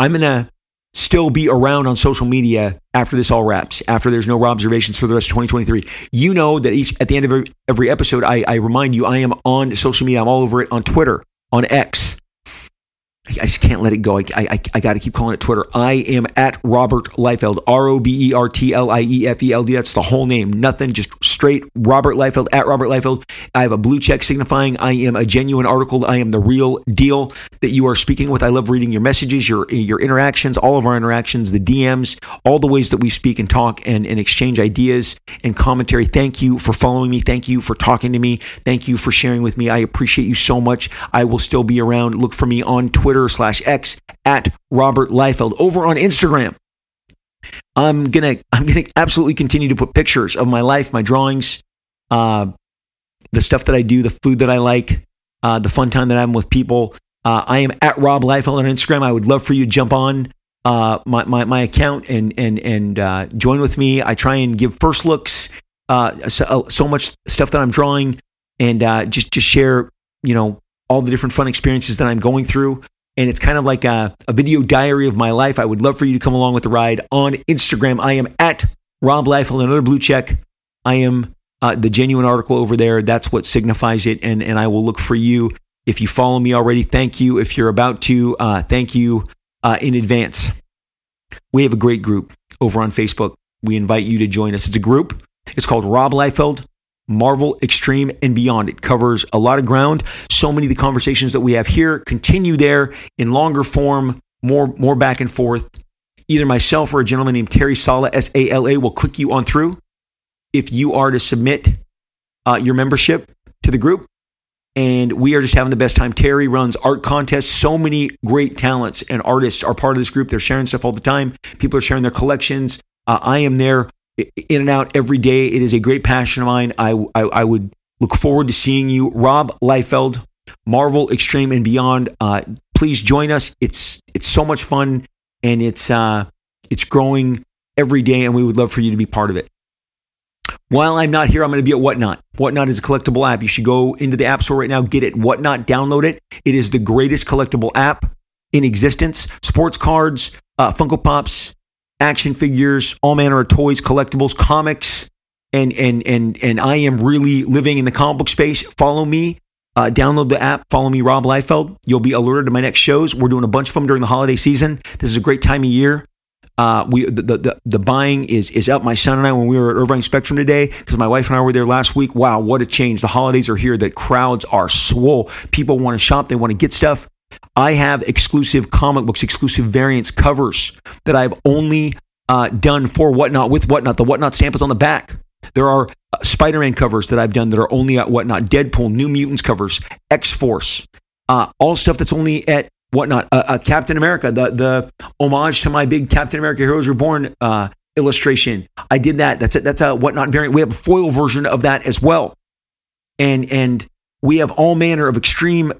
I'm gonna still be around on social media after this all wraps. After there's no Robservations for the rest of 2023. You know that each at the end of every, every episode, I, I remind you I am on social media. I'm all over it on Twitter, on X, I just can't let it go. I, I, I got to keep calling it Twitter. I am at Robert Liefeld, R O B E R T L I E F E L D. That's the whole name. Nothing, just straight Robert Liefeld, at Robert Liefeld. I have a blue check signifying I am a genuine article. I am the real deal that you are speaking with. I love reading your messages, your, your interactions, all of our interactions, the DMs, all the ways that we speak and talk and, and exchange ideas and commentary. Thank you for following me. Thank you for talking to me. Thank you for sharing with me. I appreciate you so much. I will still be around. Look for me on Twitter Twitter slash X at Robert Liefeld. Over on Instagram, I'm gonna I'm gonna absolutely continue to put pictures of my life, my drawings, uh, the stuff that I do, the food that I like, uh, the fun time that I'm with people. Uh, I am at Rob Liefeld on Instagram. I would love for you to jump on uh, my, my, my account and and and uh, join with me. I try and give first looks, uh, so, so, much stuff that I'm drawing, and just just share you know all the different fun experiences that I'm going through and it's kind of like a, a, video diary of my life. I would love for you to come along with the ride on Instagram. I am at Rob Liefeld, another blue check. I am uh, the genuine article over there. That's what signifies it, and and I will look for you. If you follow me already, thank you. If you're about to, uh, thank you uh, in advance. We have a great group over on Facebook. We invite you to join us. It's a group. It's called Rob Liefeld Marvel Extreme and Beyond. It covers a lot of ground. So many of the conversations that we have here continue there in longer form, more more back and forth. Either myself or a gentleman named Terry Sala, S A L A, will click you on through if you are to submit uh, your membership to the group. and we are just having the best time. Terry runs art contests. So many great talents and artists are part of this group. They're sharing stuff all the time. People are sharing their collections. Uh, I am there in and out every day. It is a great passion of mine. I, I, I would look forward to seeing you. Rob Liefeld, Marvel Extreme and Beyond. Uh, please join us. It's it's so much fun and it's uh, it's growing every day, and we would love for you to be part of it. While I'm not here, I'm going to be at Whatnot. Whatnot is a collectible app. You should go into the App Store right now, get it. Whatnot, download it. It is the greatest collectible app in existence. Sports cards, uh, Funko Pops, action figures, all manner of toys, collectibles, comics, and and and and I am really living in the comic book space. Follow me. Uh, download the app. Follow me, Rob Liefeld. You'll be alerted to my next shows. We're doing a bunch of them during the holiday season. This is a great time of year. Uh, we the, the the buying is is up. My son and I, when we were at Irvine Spectrum today, because my wife and I were there last week. Wow, what a change! The holidays are here. The crowds are swole. People want to shop. They want to get stuff. I have exclusive comic books, exclusive variants covers that I've only uh, done for Whatnot with Whatnot. The Whatnot stamp is on the back. There are uh, Spider-Man covers that I've done that are only at Whatnot. Deadpool, New Mutants covers, X Force, uh, all stuff that's only at whatnot. Uh, uh, Captain America, the the homage to my big Captain America Heroes Reborn uh, illustration. I did that. That's a, that's a whatnot variant. We have a foil version of that as well, and and we have all manner of extreme,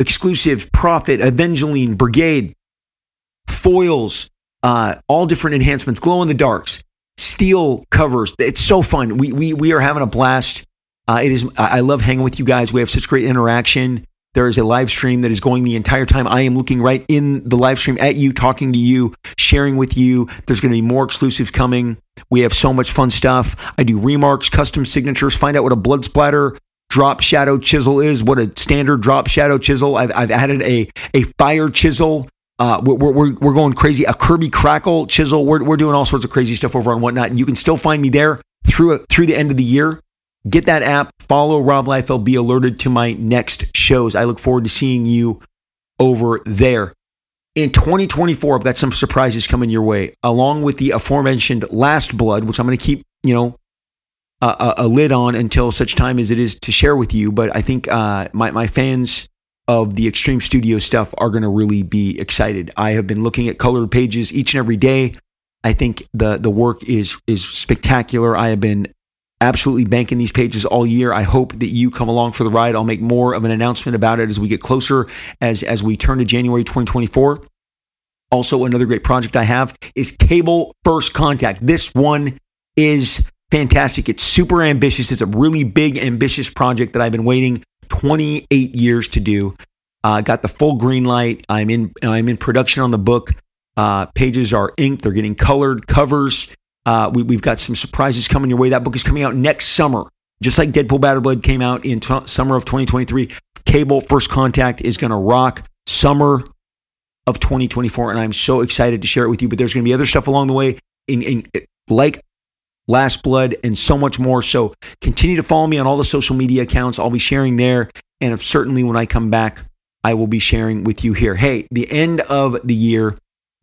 exclusive, Prophet Avengelyne, Brigade, foils, uh, all different enhancements, glow in the darks, steel covers. It's so fun. We we we are having a blast. Uh, it is. I love hanging with you guys. We have such great interaction. There is a live stream that is going the entire time. I am looking right in the live stream at you, talking to you, sharing with you. There's going to be more exclusives coming. We have so much fun stuff. I do remarks, custom signatures, find out what a blood splatter drop shadow chisel is, what a standard drop shadow chisel. I've, I've added a, a fire chisel. Uh, we're, we're, we're going crazy. A Kirby crackle chisel. We're, we're doing all sorts of crazy stuff over on whatnot. And you can still find me there through, through the end of the year. Get that app, follow Rob Liefeld, be alerted to my next shows. I look forward to seeing you over there. In 2024, I've got some surprises coming your way, along with the aforementioned Last Blood, which I'm going to keep, you know, a, a, lid on until such time as it is to share with you. But I think uh, my, my fans of the Extreme Studio stuff are going to really be excited. I have been looking at colored pages each and every day. I think the the work is is spectacular. I have been absolutely banking these pages all year. I hope that you come along for the ride. I'll make more of an announcement about it as we get closer as as we turn to January 2024. Also, another great project I have is Cable First Contact. This one is fantastic. It's super ambitious. It's a really big, ambitious project that I've been waiting 28 years to do. Uh, got the full green light. I'm in. I'm in production on the book. Uh, pages are inked. They're getting colored. Covers uh, we, have got some surprises coming your way. That book is coming out next summer, just like Deadpool Badder Blood came out in t- summer of 2023. Cable First Contact is going to rock summer of 2024, and I'm so excited to share it with you. But there's going to be other stuff along the way, in, in like Last Blood and so much more. So continue to follow me on all the social media accounts. I'll be sharing there, and certainly when I come back, I will be sharing with you here. Hey, the end of the year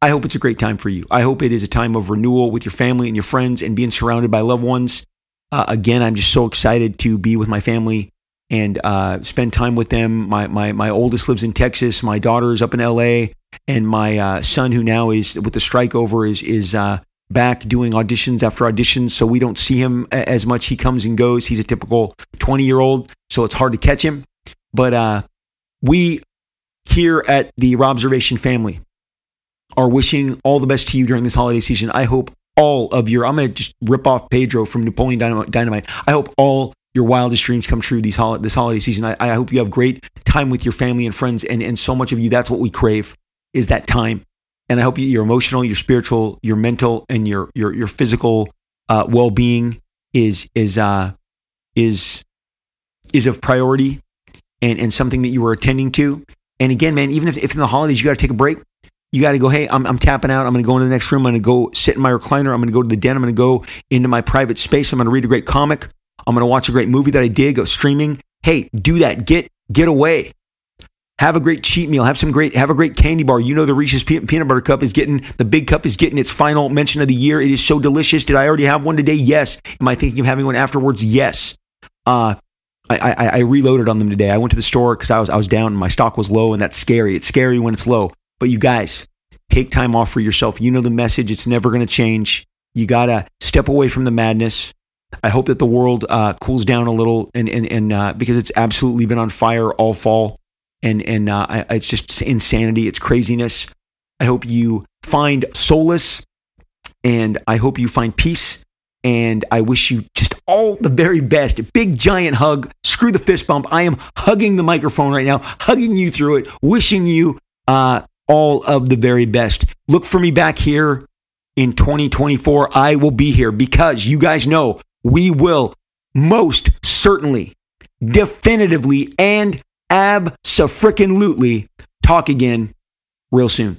I hope it's a great time for you. I hope it is a time of renewal with your family and your friends and being surrounded by loved ones. Uh, again, I'm just so excited to be with my family and uh, spend time with them. My, my, my oldest lives in Texas. My daughter is up in LA. And my uh, son, who now is with the strike over, is, is uh, back doing auditions after auditions. So we don't see him as much. He comes and goes. He's a typical 20 year old. So it's hard to catch him. But uh, we here at the Robservation family, are wishing all the best to you during this holiday season. I hope all of your, I'm going to just rip off Pedro from Napoleon Dynamite. I hope all your wildest dreams come true these hol- this holiday season. I, I hope you have great time with your family and friends. And, and so much of you, that's what we crave is that time. And I hope you, your emotional, your spiritual, your mental, and your, your, your physical uh, well-being is, is, uh, is, is of priority and, and something that you are attending to. And again, man, even if, if in the holidays you got to take a break, you got to go, hey, I'm, I'm tapping out. I'm going to go into the next room. I'm going to go sit in my recliner. I'm going to go to the den. I'm going to go into my private space. I'm going to read a great comic. I'm going to watch a great movie that I dig, go streaming. Hey, do that. Get, get away. Have a great cheat meal. Have some great, have a great candy bar. You know, the Reese's peanut butter cup is getting, the big cup is getting its final mention of the year. It is so delicious. Did I already have one today? Yes. Am I thinking of having one afterwards? Yes. Uh, I, I, I reloaded on them today. I went to the store because I was I was down and my stock was low, and that's scary. It's scary when it's low. But you guys, take time off for yourself. You know the message. It's never going to change. You gotta step away from the madness. I hope that the world uh, cools down a little, and and and uh, because it's absolutely been on fire all fall, and and uh, it's just insanity. It's craziness. I hope you find solace, and I hope you find peace. And I wish you just all the very best. A big giant hug. Screw the fist bump. I am hugging the microphone right now, hugging you through it, wishing you uh, all of the very best. Look for me back here in 2024. I will be here because you guys know we will most certainly, definitively, and abso-freaking-lutely talk again real soon.